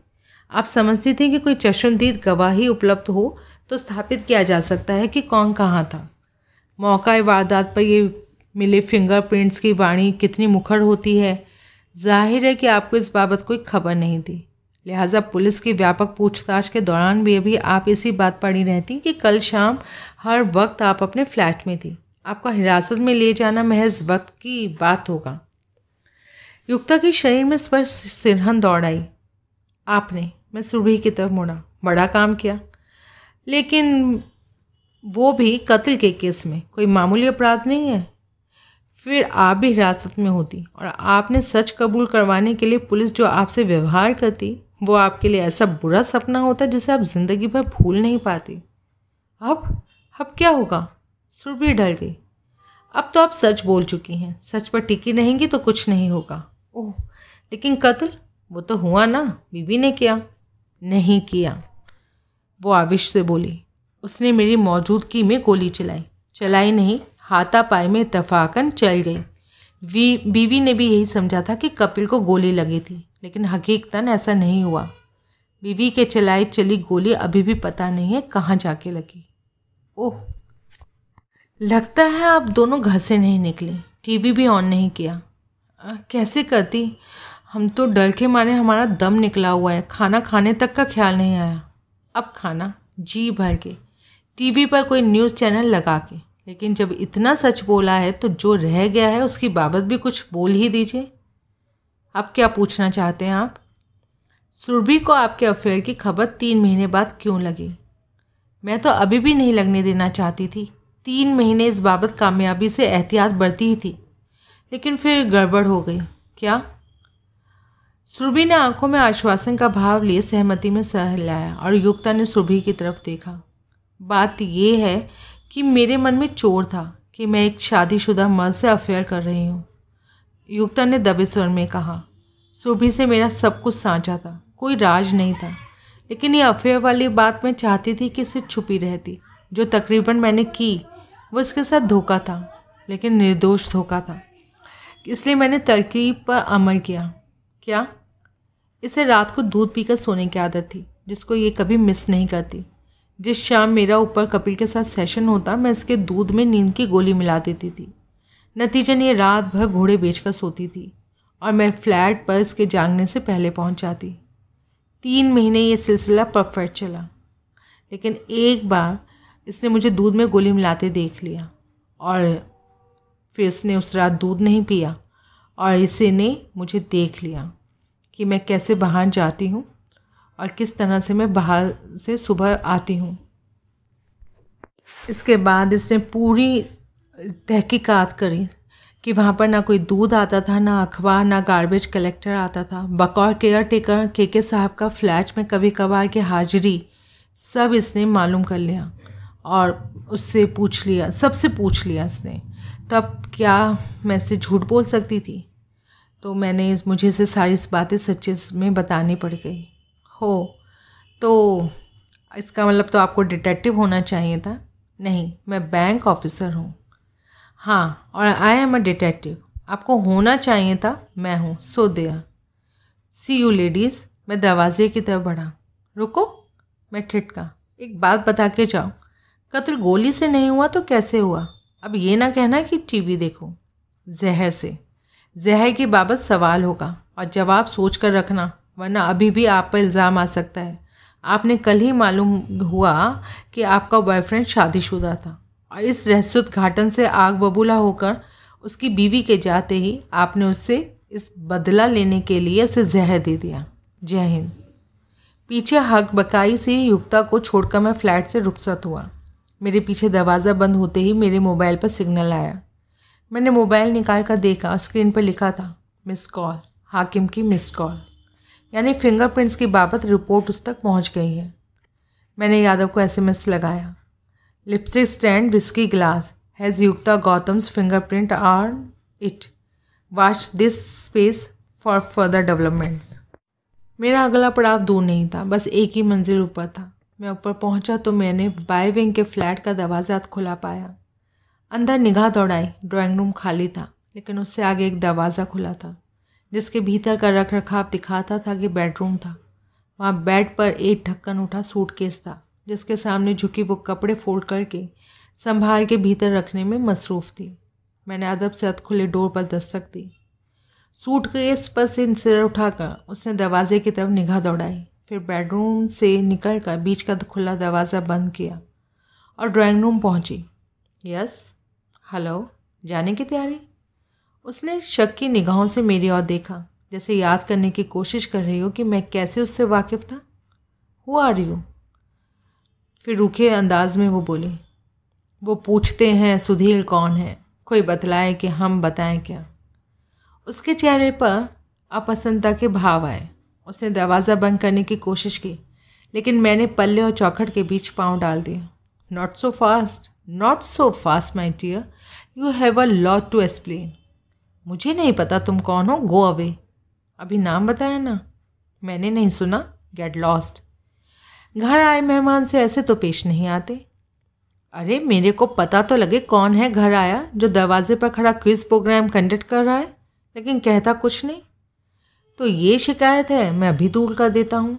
आप समझती थी कि कोई चश्मदीद गवाही उपलब्ध हो तो स्थापित किया जा सकता है कि कौन कहाँ था। मौका वारदात पर ये मिले फिंगरप्रिंट्स की वाणी कितनी मुखर होती है। ज़ाहिर है कि आपको इस बाबत कोई खबर नहीं थी। लिहाजा पुलिस की व्यापक पूछताछ के दौरान भी अभी आप इसी बात पड़ी रहती कि कल शाम हर वक्त आप अपने फ्लैट में थी। आपको हिरासत में ले जाना महज वक्त की बात होगा। युक्ता के शरीर में स्पर्श सिरहन दौड़ आई। आपने, मैं सुरभि की तरफ़ मुड़ा। बड़ा काम किया। लेकिन वो भी कत्ल के केस में। कोई मामूली अपराध नहीं है। फिर आप भी हिरासत में होती और आपने सच कबूल करवाने के लिए पुलिस जो आपसे व्यवहार करती, वो आपके लिए ऐसा बुरा सपना होता जिसे आप ज़िंदगी भर भूल नहीं पाती। अब अब क्या होगा? सुरभि ढल गई। अब तो आप सच बोल चुकी हैं। सच पर टिकी रहेंगी तो कुछ नहीं होगा। ओह, लेकिन कत्ल? वो तो हुआ ना। बीवी ने किया। नहीं किया। वो आविश से बोली, उसने मेरी मौजूदगी में गोली चलाई। चलाई नहीं, हाथापाई में इतफाकन चल गई। वी, बीवी ने भी यही समझा था कि कपिल को गोली लगी थी, लेकिन हकीकतन ऐसा नहीं हुआ। बीवी के चलाई चली गोली अभी भी पता नहीं है कहाँ जाके लगी। ओह लगता है आप दोनों घर से नहीं निकले। टीवी भी ऑन नहीं किया। आ, कैसे करती? हम तो डर के मारे हमारा दम निकला हुआ है। खाना खाने तक का ख्याल नहीं आया। अब खाना जी भर के। टीवी पर कोई न्यूज़ चैनल लगा के। लेकिन जब इतना सच बोला है तो जो रह गया है उसकी बाबत भी कुछ बोल ही दीजिए। अब क्या पूछना चाहते हैं आप? सुरभि को आपके अफेयर की खबर तीन महीने बाद क्यों लगी? मैं तो अभी भी नहीं लगने देना चाहती थी। तीन महीने इस बाबत कामयाबी से एहतियात बरती ही थी, लेकिन फिर गड़बड़ हो गई। क्या? सुरभि ने आँखों में आश्वासन का भाव लिए सहमति में सह लाया और युक्ता ने सुरभि की तरफ़ देखा। बात यह है कि मेरे मन में चोर था कि मैं एक शादीशुदा मर्द से अफेयर कर रही हूँ। युक्ता ने दबे स्वर में कहा, सुरभि से मेरा सब कुछ साझा था, कोई राज नहीं था, लेकिन ये अफेयर वाली बात मैं चाहती थी कि इसे छुपी रहती, जो तकरीबन मैंने की। वो इसके साथ धोखा था, लेकिन निर्दोष धोखा था। इसलिए मैंने तरकीब पर अमल किया। क्या? इसे रात को दूध पीकर सोने की आदत थी, जिसको ये कभी मिस नहीं करती। जिस शाम मेरा ऊपर कपिल के साथ सेशन होता, मैं इसके दूध में नींद की गोली मिला देती थी। नतीजन ये रात भर घोड़े बेचकर सोती थी, और मैं फ्लैट पर इसके जागने से पहले पहुँच जाती। तीन महीने ये सिलसिला परफेक्ट चला, लेकिन एक बार इसने मुझे दूध में गोली मिलाते देख लिया और फिर उसने उस रात दूध नहीं पिया और इसे ने मुझे देख लिया कि मैं कैसे बाहर जाती हूँ और किस तरह से मैं बाहर से सुबह आती हूँ। इसके बाद इसने पूरी तहकीकात करी कि वहाँ पर ना कोई दूध आता था, ना अखबार, ना गार्बेज कलेक्टर आता था। बकौर केयर टेकर के के साहब का फ्लैट में कभी कभार की हाजिरी सब इसने मालूम कर लिया। और उससे पूछ लिया, सबसे पूछ लिया इसने तब क्या मैं से झूठ बोल सकती थी? तो मैंने मुझे से सारी बातें सच्चे में बतानी पड़ गई। हो तो इसका मतलब तो आपको डिटेक्टिव होना चाहिए था? नहीं, मैं बैंक ऑफिसर हूँ। हाँ और आई एम अ डिटेक्टिव आपको होना चाहिए था? मैं हूँ। सो दिया सी यू लेडीज़ मैं दरवाजे की तरफ़ बढ़ा। रुको, मैं ठिटका एक बात बता के जाओ कत्ल गोली से नहीं हुआ तो कैसे हुआ? अब ये ना कहना कि टीवी देखो। जहर से। जहर की बाबत सवाल होगा और जवाब सोच कर रखना, वरना अभी भी आप पर इल्ज़ाम आ सकता है। आपने कल ही मालूम हुआ कि आपका बॉयफ्रेंड शादीशुदा था और इस रहस्युत घाटन से आग बबूला होकर उसकी बीवी के जाते ही आपने उससे इस बदला लेने के लिए उसे जहर दे दिया। जय हिंद। पीछे हक बकाई से युक्ता को छोड़कर मैं फ्लैट से रुखसत हुआ। मेरे पीछे दरवाज़ा बंद होते ही मेरे मोबाइल पर सिग्नल आया। मैंने मोबाइल निकाल कर देखा, स्क्रीन पर लिखा था, मिस कॉल, हाकिम की मिस कॉल। यानी फिंगरप्रिंट्स की बाबत रिपोर्ट उस तक पहुँच गई है। मैंने यादव को एसएमएस लगाया। Lipstick stand, whisky glass, has Yukta Gautam's fingerprint are it. Watch this space for further developments. मेरा अगला पड़ाव दूर नहीं था, बस एक ही मंजिल ऊपर था। मैं ऊपर पहुँचा तो मैंने बाय विंग के फ्लैट का दरवाज़ा खुला पाया। अंदर निगाह दौड़ाई ड्राइंग रूम खाली था, लेकिन उससे आगे एक दरवाज़ा खुला था, जिसके भीतर का रख रखाव दिखाता था कि बेडरूम था। वहाँ बेड पर एक ढक्कन उठा सूटकेस था, जिसके सामने झुकी वो कपड़े फोल्ड करके संभाल के भीतर रखने में मसरूफ़ थी। मैंने अदब से अत खुले डोर पर दस्तक दी। सूट केस पर से सिर उठाकर उसने दरवाजे की तरफ़ निगाह दौड़ाई। फिर बेडरूम से निकलकर बीच का खुला दरवाज़ा बंद किया और ड्राइंग रूम पहुँची। यस हेलो जाने की तैयारी? उसने शक की निगाहों से मेरी ओर देखा, जैसे याद करने की कोशिश कर रही हो कि मैं कैसे उससे वाकिफ़ था। हुआ आ रही हूँ फिर रूखे अंदाज में वो बोली, वो पूछते हैं, सुधीर कौन है? कोई बतलाए कि हम बताएँ क्या? उसके चेहरे पर अपसंदता के भाव आए। उसने दरवाज़ा बंद करने की कोशिश की, लेकिन मैंने पल्ले और चौखट के बीच पाँव डाल दिया not so fast not so fast my dear you have a lot to explain मुझे नहीं पता तुम कौन हो गो अवे अभी नाम बताया ना? मैंने नहीं सुना गेट लॉस्ट घर आए मेहमान से ऐसे तो पेश नहीं आते। अरे, मेरे को पता तो लगे कौन है घर आया जो दरवाजे पर खड़ा क्विज प्रोग्राम कंडक्ट कर रहा है, लेकिन कहता कुछ नहीं। तो ये शिकायत है, मैं अभी दूर कर देता हूँ।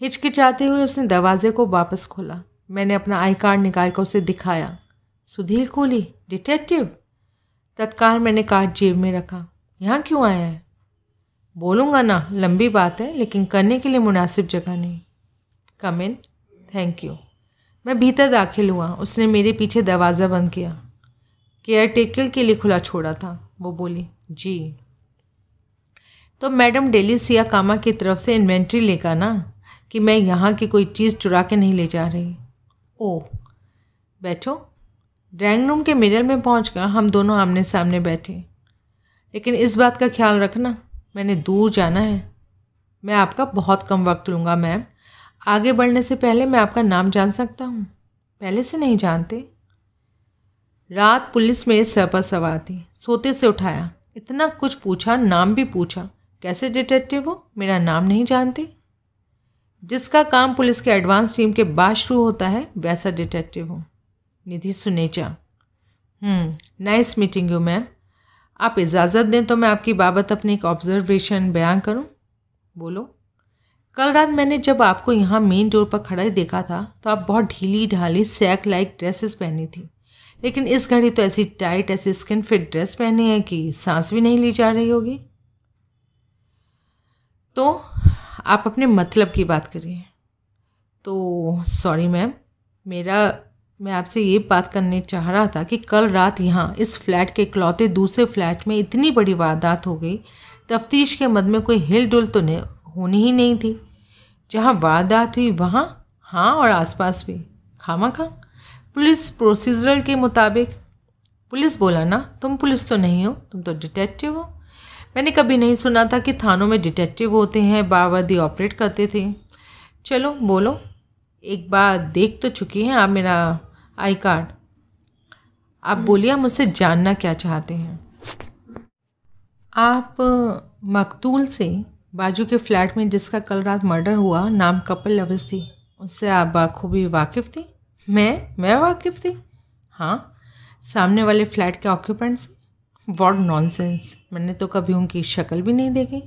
हिचकिचाते हुए उसने दरवाजे को वापस खोला। मैंने अपना आई कार्ड निकाल कर उसे दिखाया। सुधीर कोहली, डिटेक्टिव? तत्काल मैंने कार्ड जेब में रखा। यहाँ क्यों आया है? बोलूँगा ना, लंबी बात है, लेकिन करने के लिए मुनासिब जगह नहीं। Come in. Thank you. मैं भीतर दाखिल हुआ। उसने मेरे पीछे दरवाज़ा बंद किया। केयर टेकर के लिए खुला छोड़ा था। वो बोली, जी। तो मैडम डेली सिया कामा की तरफ़ से इन्वेंट्री लेकर ना, कि मैं यहाँ की कोई चीज़ चुरा के नहीं ले जा रही। ओ, बैठो। ड्राइंग रूम के मिरर में पहुँच हम दोनों आमने सामने बैठे। लेकिन इस बात का ख्याल रखना, मैंने दूर जाना है। मैं आपका बहुत कम वक्त लूँगा, मैम। आगे बढ़ने से पहले मैं आपका नाम जान सकता हूँ? पहले से नहीं जानते? रात पुलिस मेरे सर पर सवार थी। सोते से उठाया। इतना कुछ पूछा, नाम भी पूछा। कैसे डिटेक्टिव हो? मेरा नाम नहीं जानते। जिसका काम पुलिस के एडवांस टीम के बाद शुरू होता है, वैसा डिटेक्टिव हूँ। Nidhi Sunecha. Nice meeting you ma'am आप इजाज़त दें तो मैं आपकी बाबत अपनी एक ऑब्जर्वेशन बयान करूँ? बोलो। कल रात मैंने जब आपको यहाँ मेन डोर पर खड़ा ही देखा था तो आप बहुत ढीली ढाली सैक लाइक ड्रेसेस पहनी थी। लेकिन इस घड़ी तो ऐसी टाइट ऐसी स्किन फिट ड्रेस पहनी है कि सांस भी नहीं ली जा रही होगी। तो आप अपने मतलब की बात करिए। तो सॉरी मैम मेरा, मैं आपसे ये बात करने चाह रहा था कि कल रात यहाँ इस फ्लैट के इकलौते दूसरे फ्लैट में इतनी बड़ी वारदात हो गई, तफ्तीश के मद में कोई हिल डुल तो नहीं होनी ही नहीं थी। जहाँ वारदात हुई वहाँ हाँ और आसपास भी, खामा खा। पुलिस प्रोसीजरल के मुताबिक, पुलिस बोला ना, तुम पुलिस तो नहीं हो, तुम तो डिटेक्टिव हो मैंने कभी नहीं सुना था कि थानों में डिटेक्टिव होते हैं, बावर्दी ऑपरेट करते थे। चलो, बोलो। एक बार देख तो चुकी हैं आप मेरा आई कार्ड। आप बोलिए मुझसे जानना क्या चाहते हैं। आप मकतूल से बाजू के फ्लैट में जिसका कल रात मर्डर हुआ, नाम कपिल लविस थी, उससे आप बाखूबी वाकिफ़ थी? मैं? मैं वाकिफ़ थी? हाँ। सामने वाले फ्लैट के ऑक्यूपेंट से वॉट नॉनसेंस मैंने तो कभी उनकी शक्ल भी नहीं देखी।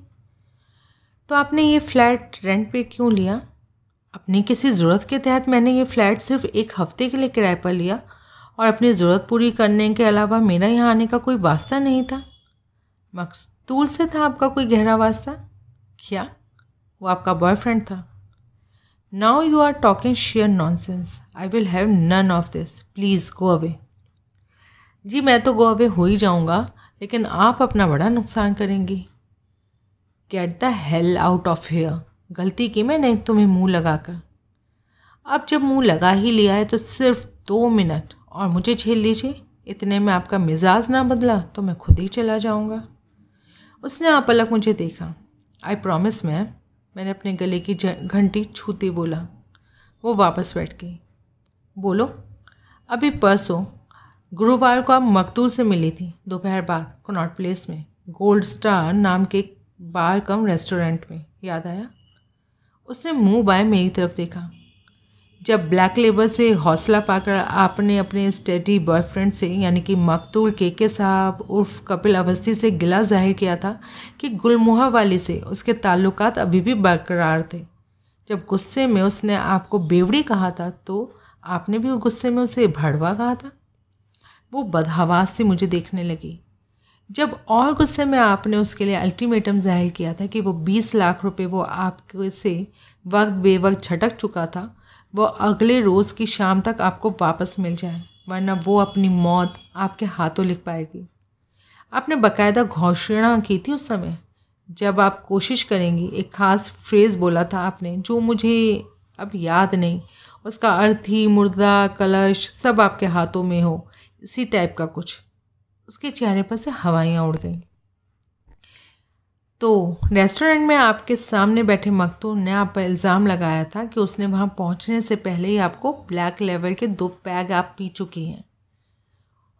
तो आपने ये फ्लैट रेंट पे क्यों लिया? अपनी किसी ज़रूरत के तहत मैंने ये फ़्लैट सिर्फ़ एक हफ़्ते के लिए किराए पर लिया और अपनी ज़रूरत पूरी करने के अलावा मेरा यहाँ आने का कोई वास्ता नहीं था। मकसूल से था आपका कोई गहरा वास्ता? क्या? वो आपका बॉयफ्रेंड था। Now you are talking sheer nonsense I will have none of this please go away जी, मैं तो गो अवे हो ही जाऊँगा, लेकिन आप अपना बड़ा नुकसान करेंगी। Get the hell out of here गलती की मैंने तुम्हें मुँह लगाकर। अब जब मुँह लगा ही लिया है तो सिर्फ़ दो मिनट, और मुझे झेल लीजिए। इतने में आपका मिजाज ना बदला तो मैं खुद ही चला जाऊँगा। उसने आप अलग मुझे देखा। आई प्रॉमिस मैम मैंने अपने गले की घंटी छूती बोला। वो वापस बैठ गई। बोलो, अभी परसों गुरुवार को आप मकतूर से मिली थी, दोपहर बाद, कनॉट प्लेस में। गोल्ड स्टार नाम के बार कम रेस्टोरेंट में, याद आया? उसने मुँह बाय मेरी तरफ़ देखा। जब ब्लैक लेबर से हौसला पाकर आपने अपने स्टेडी बॉयफ्रेंड से, यानी कि मकतूल के के साहब उर्फ़ कपिल अवस्थी से गिला ज़ाहिर किया था कि गुलमोहा वाली से उसके ताल्लुकात अभी भी बरकरार थे। जब गुस्से में उसने आपको बेवड़ी कहा था तो आपने भी गुस्से में उसे भड़वा कहा था? वो बदहवास से मुझे देखने लगी। जब और गुस्से में आपने उसके लिए अल्टीमेटम ज़ाहिर किया था कि वो बीस लाख रुपए वो आपके से वक्त बेवक्त झटक चुका था, वो अगले रोज़ की शाम तक आपको वापस मिल जाए, वरना वो अपनी मौत आपके हाथों लिख पाएगी। आपने बाकायदा घोषणा की थी उस समय, जब आप कोशिश करेंगी, एक ख़ास फ्रेज़ बोला था आपने, जो मुझे अब याद नहीं, उसका अर्थ ही मुर्दा, कलश सब आपके हाथों में हो। इसी टाइप का कुछ। उसके चेहरे पर से हवाइयाँ उड़ गई। तो रेस्टोरेंट में आपके सामने बैठे मकतूम ने आप पर इल्ज़ाम लगाया था कि उसने वहाँ पहुँचने से पहले ही आपको ब्लैक लेवल के दो पैग आप पी चुकी हैं।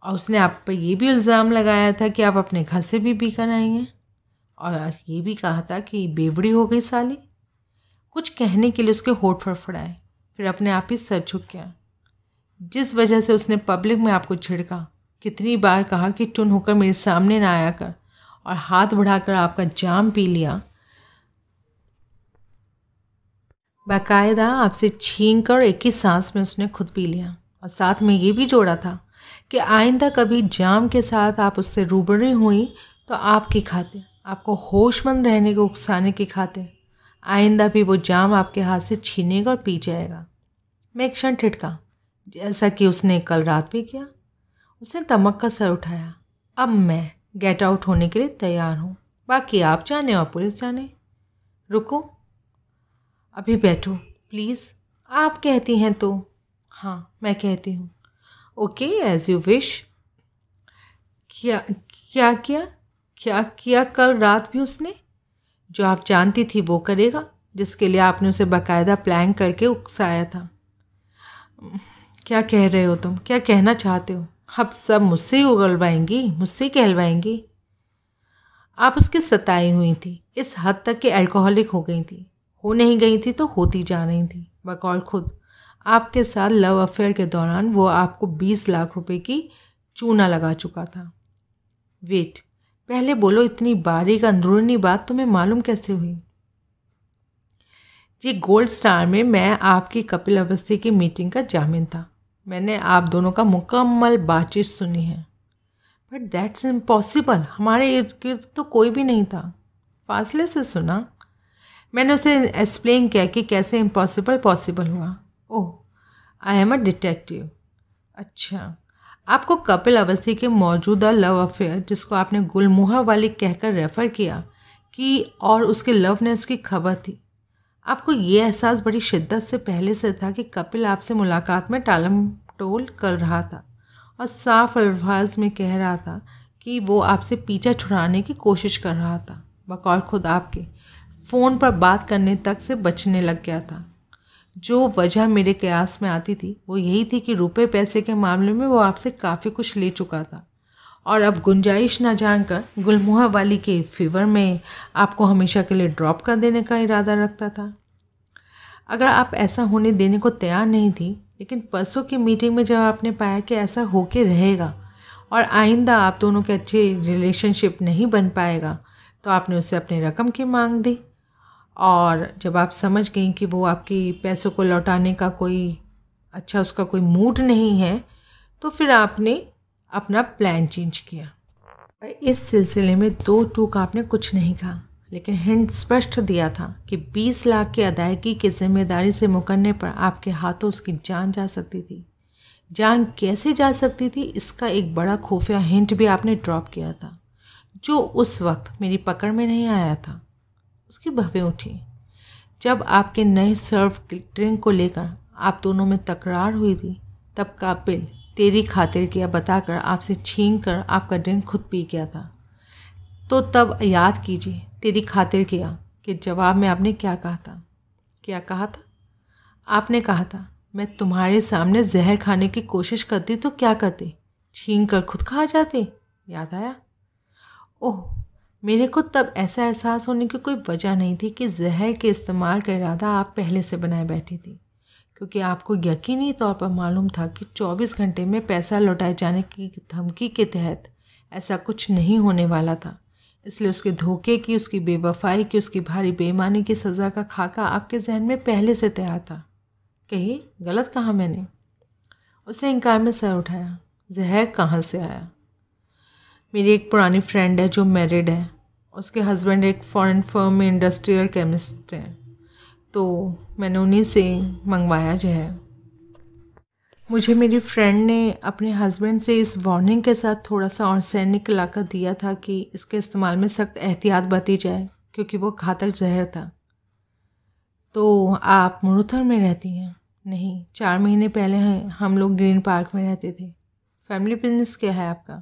और उसने आप पर यह भी इल्ज़ाम लगाया था कि आप अपने घर से भी पी कर आई हैं। और ये भी कहा था कि बेवड़ी हो गई साली। कुछ कहने के लिए उसके होठ फड़फड़ाए, फिर अपने आप ही सर झुक गया। जिस वजह से उसने पब्लिक में आपको छिड़का, कितनी बार कहा कि टुन होकर मेरे सामने ना आया कर और हाथ बढ़ाकर आपका जाम पी लिया। बाकायदा आपसे छीन कर एक ही सांस में उसने खुद पी लिया और साथ में ये भी जोड़ा था कि आइंदा कभी जाम के साथ आप उससे रूबरू हुई तो आपकी खाते आपको होशमंद रहने को उकसाने की खाते आइंदा भी वो जाम आपके हाथ से छीनेगा और पी जाएगा। मैं एक क्षण ठिठका। जैसा कि उसने कल रात भी किया। उसने तमक का सर उठाया। अब मैं गेट आउट होने के लिए तैयार हूँ। बाकी आप जाने और पुलिस जाने। रुको। अभी बैठो प्लीज़ आप कहती हैं तो। हाँ मैं कहती हूँ। ओके एज यू विश क्या क्या किया? क्या किया कल रात भी उसने? जो आप जानती थी वो करेगा, जिसके लिए आपने उसे बाकायदा प्लान करके उकसाया था। क्या कह रहे हो तुम? क्या कहना चाहते हो? अब सब मुझसे ही उगलवाएँगी, मुझसे ही कहलवाएँगी। आप उसकी सताई हुई थी, इस हद तक कि अल्कोहलिक हो गई थी। हो नहीं गई थी तो होती जा रही थी, बकौल खुद। आपके साथ लव अफेयर के दौरान वो आपको बीस लाख रुपए की चूना लगा चुका था। वेट पहले बोलो इतनी बारीक अंदरूनी बात तुम्हें मालूम कैसे हुई? जी गोल्ड स्टार में मैं आपकी कपिल अवस्थी की मीटिंग का जामिन था। मैंने आप दोनों का मुकम्मल बातचीत सुनी है। बट दैट्स इम्पॉसिबल हमारे इर्द गिर्द तो कोई भी नहीं था। फासले से सुना। मैंने उसे एक्सप्लेन किया कि कैसे इम्पॉसिबल पॉसिबल हुआ। ओह आई एम अ डिटेक्टिव अच्छा। आपको कपिल अवस्थी के मौजूदा लव अफेयर जिसको आपने गुलमुहा वाली कहकर रेफ़र किया, कि और उसके लवनेस की खबर थी। आपको ये एहसास बड़ी शिद्दत से पहले से था कि कपिल आपसे मुलाकात में टालम टोल कर रहा था और साफ़ अल्फाज में कह रहा था कि वो आपसे पीछा छुड़ाने की कोशिश कर रहा था। बकौल खुद आपके फ़ोन पर बात करने तक से बचने लग गया था। जो वजह मेरे कयास में आती थी, वो यही थी कि रुपए पैसे के मामले में वो आपसे काफ़ी कुछ ले चुका था। और अब गुंजाइश ना जानकर गुलमुहा वाली के फीवर में आपको हमेशा के लिए ड्रॉप कर देने का इरादा रखता था। अगर आप ऐसा होने देने को तैयार नहीं थी, लेकिन परसों की मीटिंग में जब आपने पाया कि ऐसा होके रहेगा और आइंदा आप दोनों के अच्छे रिलेशनशिप नहीं बन पाएगा तो आपने उससे अपनी रकम की मांग दी। और जब आप समझ गई कि वो आपकी पैसों को लौटाने का कोई अच्छा उसका कोई मूड नहीं है तो फिर आपने अपना प्लान चेंज किया। इस सिलसिले में दो टूक आपने कुछ नहीं कहा, लेकिन हिंट स्पष्ट दिया था कि 20 लाख की अदायगी की ज़िम्मेदारी से मुकरने पर आपके हाथों उसकी जान जा सकती थी। जान कैसे जा सकती थी, इसका एक बड़ा खुफिया हिंट भी आपने ड्रॉप किया था, जो उस वक्त मेरी पकड़ में नहीं आया था। उसकी भवें उठी। जब आपके नए सर्व ड्रिंक को लेकर आप दोनों में तकरार हुई थी, तब कापिल तेरी खातिर किया, बताकर, आपसे छीन कर आपका ड्रिंक खुद पी गया था। तो तब याद कीजिए, तेरी खातिर किया कि जवाब में आपने क्या कहा था। क्या कहा था? आपने कहा था, मैं तुम्हारे सामने जहर खाने की कोशिश करती तो क्या करती? छीन कर खुद खा जाती? याद आया? ओह, मेरे को तब ऐसा एहसास होने की कोई वजह नहीं थी कि जहर के इस्तेमाल का इरादा आप पहले से बनाए बैठी थी। क्योंकि आपको यकीनी तौर पर मालूम था कि 24 घंटे में पैसा लौटाए जाने की धमकी के तहत ऐसा कुछ नहीं होने वाला था। इसलिए उसके धोखे की, उसकी बेवफाई की, उसकी भारी बेईमानी की सज़ा का खाका आपके जहन में पहले से तैयार था। कहिए, गलत कहा मैंने? उसने इनकार में सर उठाया। जहर कहाँ से आया? मेरी एक पुरानी फ्रेंड है जो मैरिड है। उसके हस्बैंड एक फॉरेन फर्म में इंडस्ट्रियल केमिस्ट हैं। तो मैंने उन्हीं से मंगवाया जहर मुझे मेरी फ्रेंड ने अपने हस्बैंड से इस वार्निंग के साथ थोड़ा सा और सैनिक लाकर दिया था कि इसके इस्तेमाल में सख्त एहतियात बरती जाए, क्योंकि वो घातक जहर था। तो आप मुरुथल में रहती हैं? नहीं, चार महीने पहले हैं, हम लोग ग्रीन पार्क में रहते थे। फैमिली बिज़नेस क्या है आपका?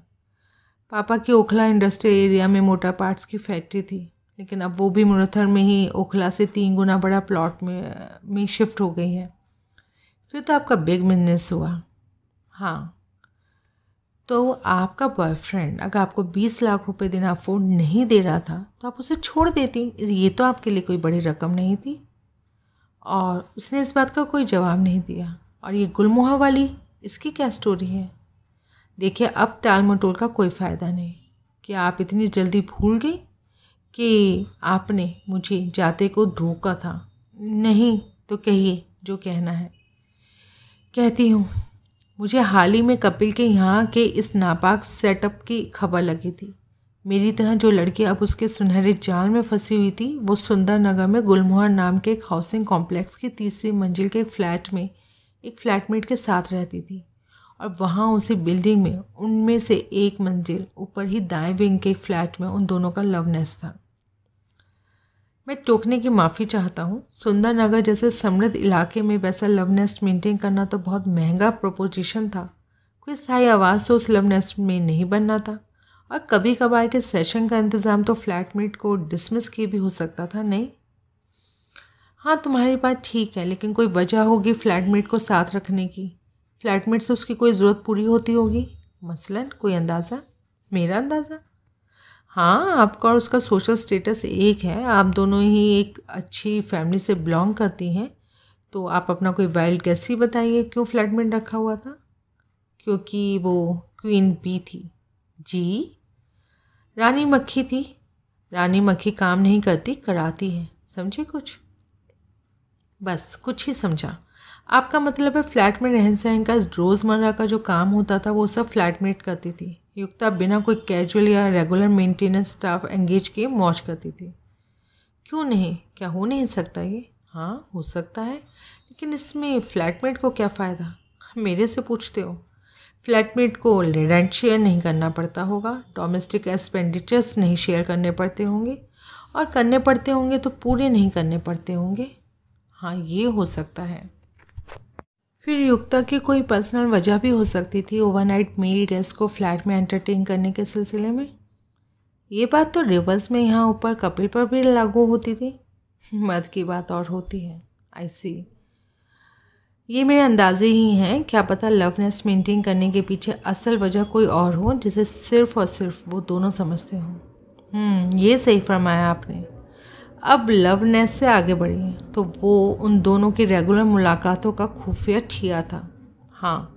पापा की ओखला इंडस्ट्रियल एरिया में मोटर पार्ट्स की फैक्ट्री थी। लेकिन अब वो भी मुरथल में ही ओखला से तीन गुना बड़ा प्लॉट में में शिफ्ट हो गई है। फिर तो आपका बिग बिज़नेस हुआ। हाँ। तो आपका बॉयफ्रेंड अगर आपको बीस लाख रुपए देना अफोर्ड नहीं दे रहा था तो आप उसे छोड़ देती। ये तो आपके लिए कोई बड़ी रकम नहीं थी। और उसने इस बात का कोई जवाब नहीं दिया। और ये गुलमोहर वाली, इसकी क्या स्टोरी है? देखिए, अब टाल मटोल का कोई फ़ायदा नहीं। क्या आप इतनी जल्दी भूल गई? कि आपने मुझे जाते को धोखा था। नहीं तो कहिए जो कहना है। कहती हूँ, मुझे हाल ही में कपिल के यहाँ के इस नापाक सेटअप की खबर लगी थी। मेरी तरह जो लड़की अब उसके सुनहरे जाल में फंसी हुई थी, वो सुंदर नगर में गुलमोहर नाम के एक हाउसिंग कॉम्प्लेक्स की तीसरी मंजिल के फ्लैट में, एक फ्लैटमेट के साथ रहती थी। और वहाँ उसी बिल्डिंग में, उनमें से एक मंजिल, ऊपर ही दाएँ विंग के फ्लैट में उन दोनों का लवनेस था। मैं टोकने की माफ़ी चाहता हूँ। सुंदर नगर जैसे समृद्ध इलाके में वैसा लव नेस्ट मेंटेन करना तो बहुत महँगा प्रोपोजिशन था। कोई स्थायी आवाज़ तो उस लव नेस्ट में नहीं बनना था। और कभी कभार के सेशन का इंतज़ाम तो फ्लैटमेट को डिसमिस किए भी हो सकता था, नहीं? हाँ तुम्हारी बात ठीक है, लेकिन कोई वजह होगी फ्लैटमेट को साथ रखने की? फ्लैटमेट से उसकी कोई ज़रूरत पूरी होती होगी? मसलन, कोई अंदाज़ा? मेरा अंदाज़ा? हाँ आपका और उसका सोशल स्टेटस एक है। आप दोनों ही एक अच्छी फैमिली से बिलोंग करती हैं। तो आप अपना कोई वाइल्ड गेस ही बताइए, क्यों फ्लैट में रखा हुआ था? क्योंकि वो क्वीन बी थी। जी। रानी मक्खी थी। रानी मक्खी काम नहीं करती, कराती है। समझे कुछ? बस, कुछ ही समझा। आपका मतलब है फ्लैट में रहन सहन का रोज़मर्रा का जो काम होता था, वो सब फ्लैटमेट करती थी। युक्ता बिना कोई कैजुअल या रेगुलर मेंटेनेंस स्टाफ एंगेज किए मौज करती थी। क्यों नहीं? क्या हो नहीं सकता ये? हाँ हो सकता है, लेकिन इसमें फ्लैटमेट को क्या फ़ायदा? मेरे से पूछते हो। फ्लैटमेट को रेंट शेयर नहीं करना पड़ता होगा डोमेस्टिक एक्सपेंडिचर्स नहीं शेयर करने पड़ते होंगे, और करने पड़ते होंगे तो पूरे नहीं करने पड़ते होंगे। हाँ ये हो सकता है। फिर युक्ता की कोई पर्सनल वजह भी हो सकती थी ओवरनाइट मेल गेस्ट को फ्लैट में एंटरटेन करने के सिलसिले में? ये बात तो रिवर्स में यहाँ ऊपर कपिल पर भी लागू होती थी। मर्द की बात और होती है। आई सी ये मेरे अंदाजे ही हैं। क्या पता लवनेस मेंटेन करने के पीछे असल वजह कोई और हो जिसे सिर्फ़ और सिर्फ़ वो दोनों समझते हों। हम्म, ये सही फरमाया आपने। अब लवनेस से आगे बढ़ी तो वो उन दोनों की रेगुलर मुलाकातों का खुफिया ठिया था। हाँ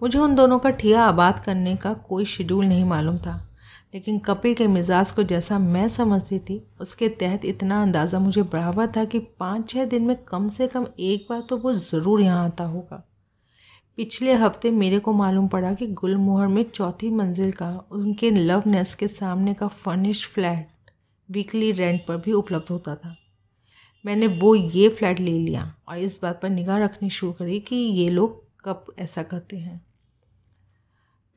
मुझे उन दोनों का ठिया आबाद करने का कोई शेड्यूल नहीं मालूम था। लेकिन कपिल के मिजाज को जैसा मैं समझती थी, उसके तहत इतना अंदाज़ा मुझे बराबर था कि पाँच छः दिन में कम से कम एक बार तो वो ज़रूर यहाँ आता होगा। पिछले हफ़्ते मेरे को मालूम पड़ा कि गुलमोहर में चौथी मंजिल का उनके लव नेस्ट के सामने का फर्निश फ्लैट वीकली रेंट पर भी उपलब्ध होता था। मैंने वो ये फ्लैट ले लिया और इस बात पर निगाह रखनी शुरू करी कि ये लोग कब ऐसा करते हैं।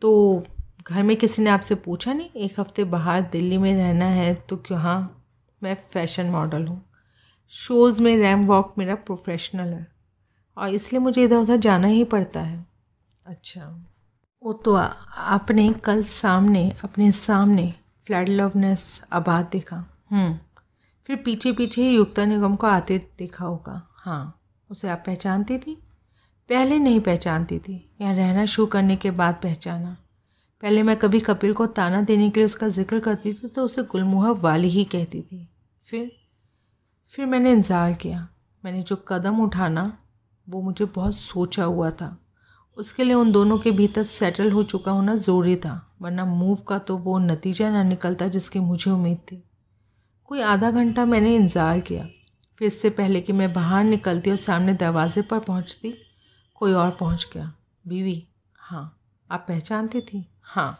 तो घर में किसी ने आपसे पूछा नहीं, एक हफ़्ते बाहर दिल्ली में रहना है तो क्यों? हाँ मैं फ़ैशन मॉडल हूँ। शोज़ में रैम वॉक मेरा प्रोफेशनल है और इसलिए मुझे इधर उधर जाना ही पड़ता है। अच्छा वो तो आपने कल सामने, अपने सामने फ्लैट लवनेस आबाद देखा। हम्म, फिर पीछे पीछे ही युक्ता निगम को आते देखा होगा। हाँ उसे आप पहचानती थी? पहले नहीं पहचानती थी यहाँ रहना शुरू करने के बाद पहचाना। पहले मैं कभी कपिल को ताना देने के लिए उसका ज़िक्र करती थी तो उसे गुलमोहर वाली ही कहती थी। फिर फिर मैंने इंतज़ार किया। मैंने जो कदम उठाना वो मुझे बहुत सोचा हुआ था। उसके लिए उन दोनों के भीतर सेटल हो चुका होना ज़रूरी था। वरना मूव का तो वो नतीजा ना निकलता जिसकी मुझे उम्मीद थी। कोई आधा घंटा मैंने इंतज़ार किया। फिर इससे पहले कि मैं बाहर निकलती और सामने दरवाजे पर पहुँचती, कोई और पहुँच गया। बीवी हाँ आप पहचानती थी? हाँ।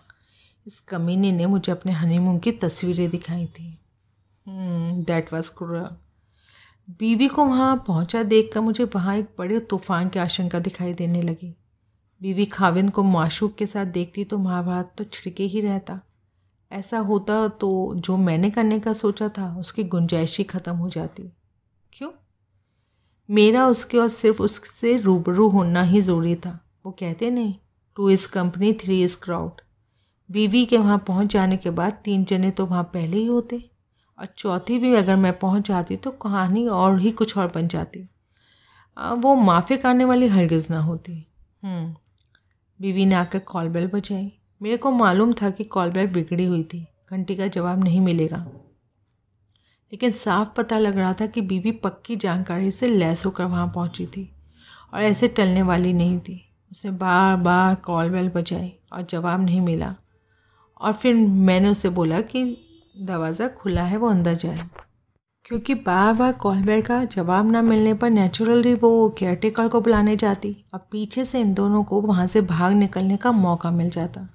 इस कमीने ने मुझे अपने हनीमून की तस्वीरें दिखाई थी। दैट वॉज़ क्रूरल बीवी को वहाँ पहुँचा देख कर मुझे वहाँ एक बड़े तूफ़ान की आशंका दिखाई देने लगी। बीवी खाविंद को माशूक के साथ देखती तो महाभारत तो छिड़के ही रहता। ऐसा होता तो जो मैंने करने का सोचा था उसकी गुंजाइश ही ख़त्म हो जाती। क्यों? मेरा उसके और सिर्फ़ उससे रूबरू होना ही ज़रूरी था। वो कहते नहीं two is company three is crowd बीवी के वहाँ पहुँच जाने के बाद तीन जने तो वहाँ पहले ही होते। और चौथी भी अगर मैं पहुँच जाती तो कहानी और ही कुछ और बन जाती। वो माफिक आने वाली हरगिज़ ना होती। हम्म, बीवी ने आकर कॉल बेल बजाई। मेरे को मालूम था कि कॉल बेल बिगड़ी हुई थी। घंटी का जवाब नहीं मिलेगा। लेकिन साफ़ पता लग रहा था कि बीवी पक्की जानकारी से लैस होकर वहाँ पहुँची थी और ऐसे टलने वाली नहीं थी। उसने बार बार कॉल बेल बजाई और जवाब नहीं मिला। और फिर मैंने उसे बोला कि दरवाज़ा खुला है, वो अंदर जाए। क्योंकि बार बार कॉल बेल का जवाब ना मिलने पर नेचुरली वो केयरटेकर को बुलाने जाती। और पीछे से इन दोनों को वहाँ से भाग निकलने का मौका मिल जाता।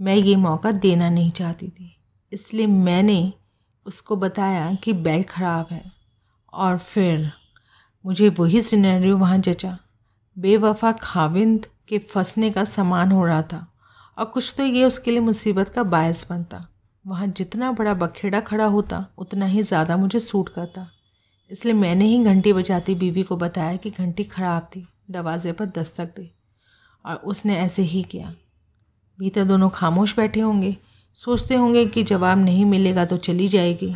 मैं ये मौका देना नहीं चाहती थी। इसलिए मैंने उसको बताया कि बेल ख़राब है। और फिर मुझे वही सिनेरियो वहाँ जचा। बेवफा खाविंद के फंसने का सामान हो रहा था। और कुछ तो ये उसके लिए मुसीबत का बायस बनता। वहाँ जितना बड़ा बखेड़ा खड़ा होता, उतना ही ज़्यादा मुझे सूट करता। इसलिए मैंने ही घंटी बजाती बीवी को बताया कि घंटी ख़राब थी, दरवाजे पर दस्तक दे। और उसने ऐसे ही किया। भीतर दोनों खामोश बैठे होंगे। सोचते होंगे कि जवाब नहीं मिलेगा तो चली जाएगी।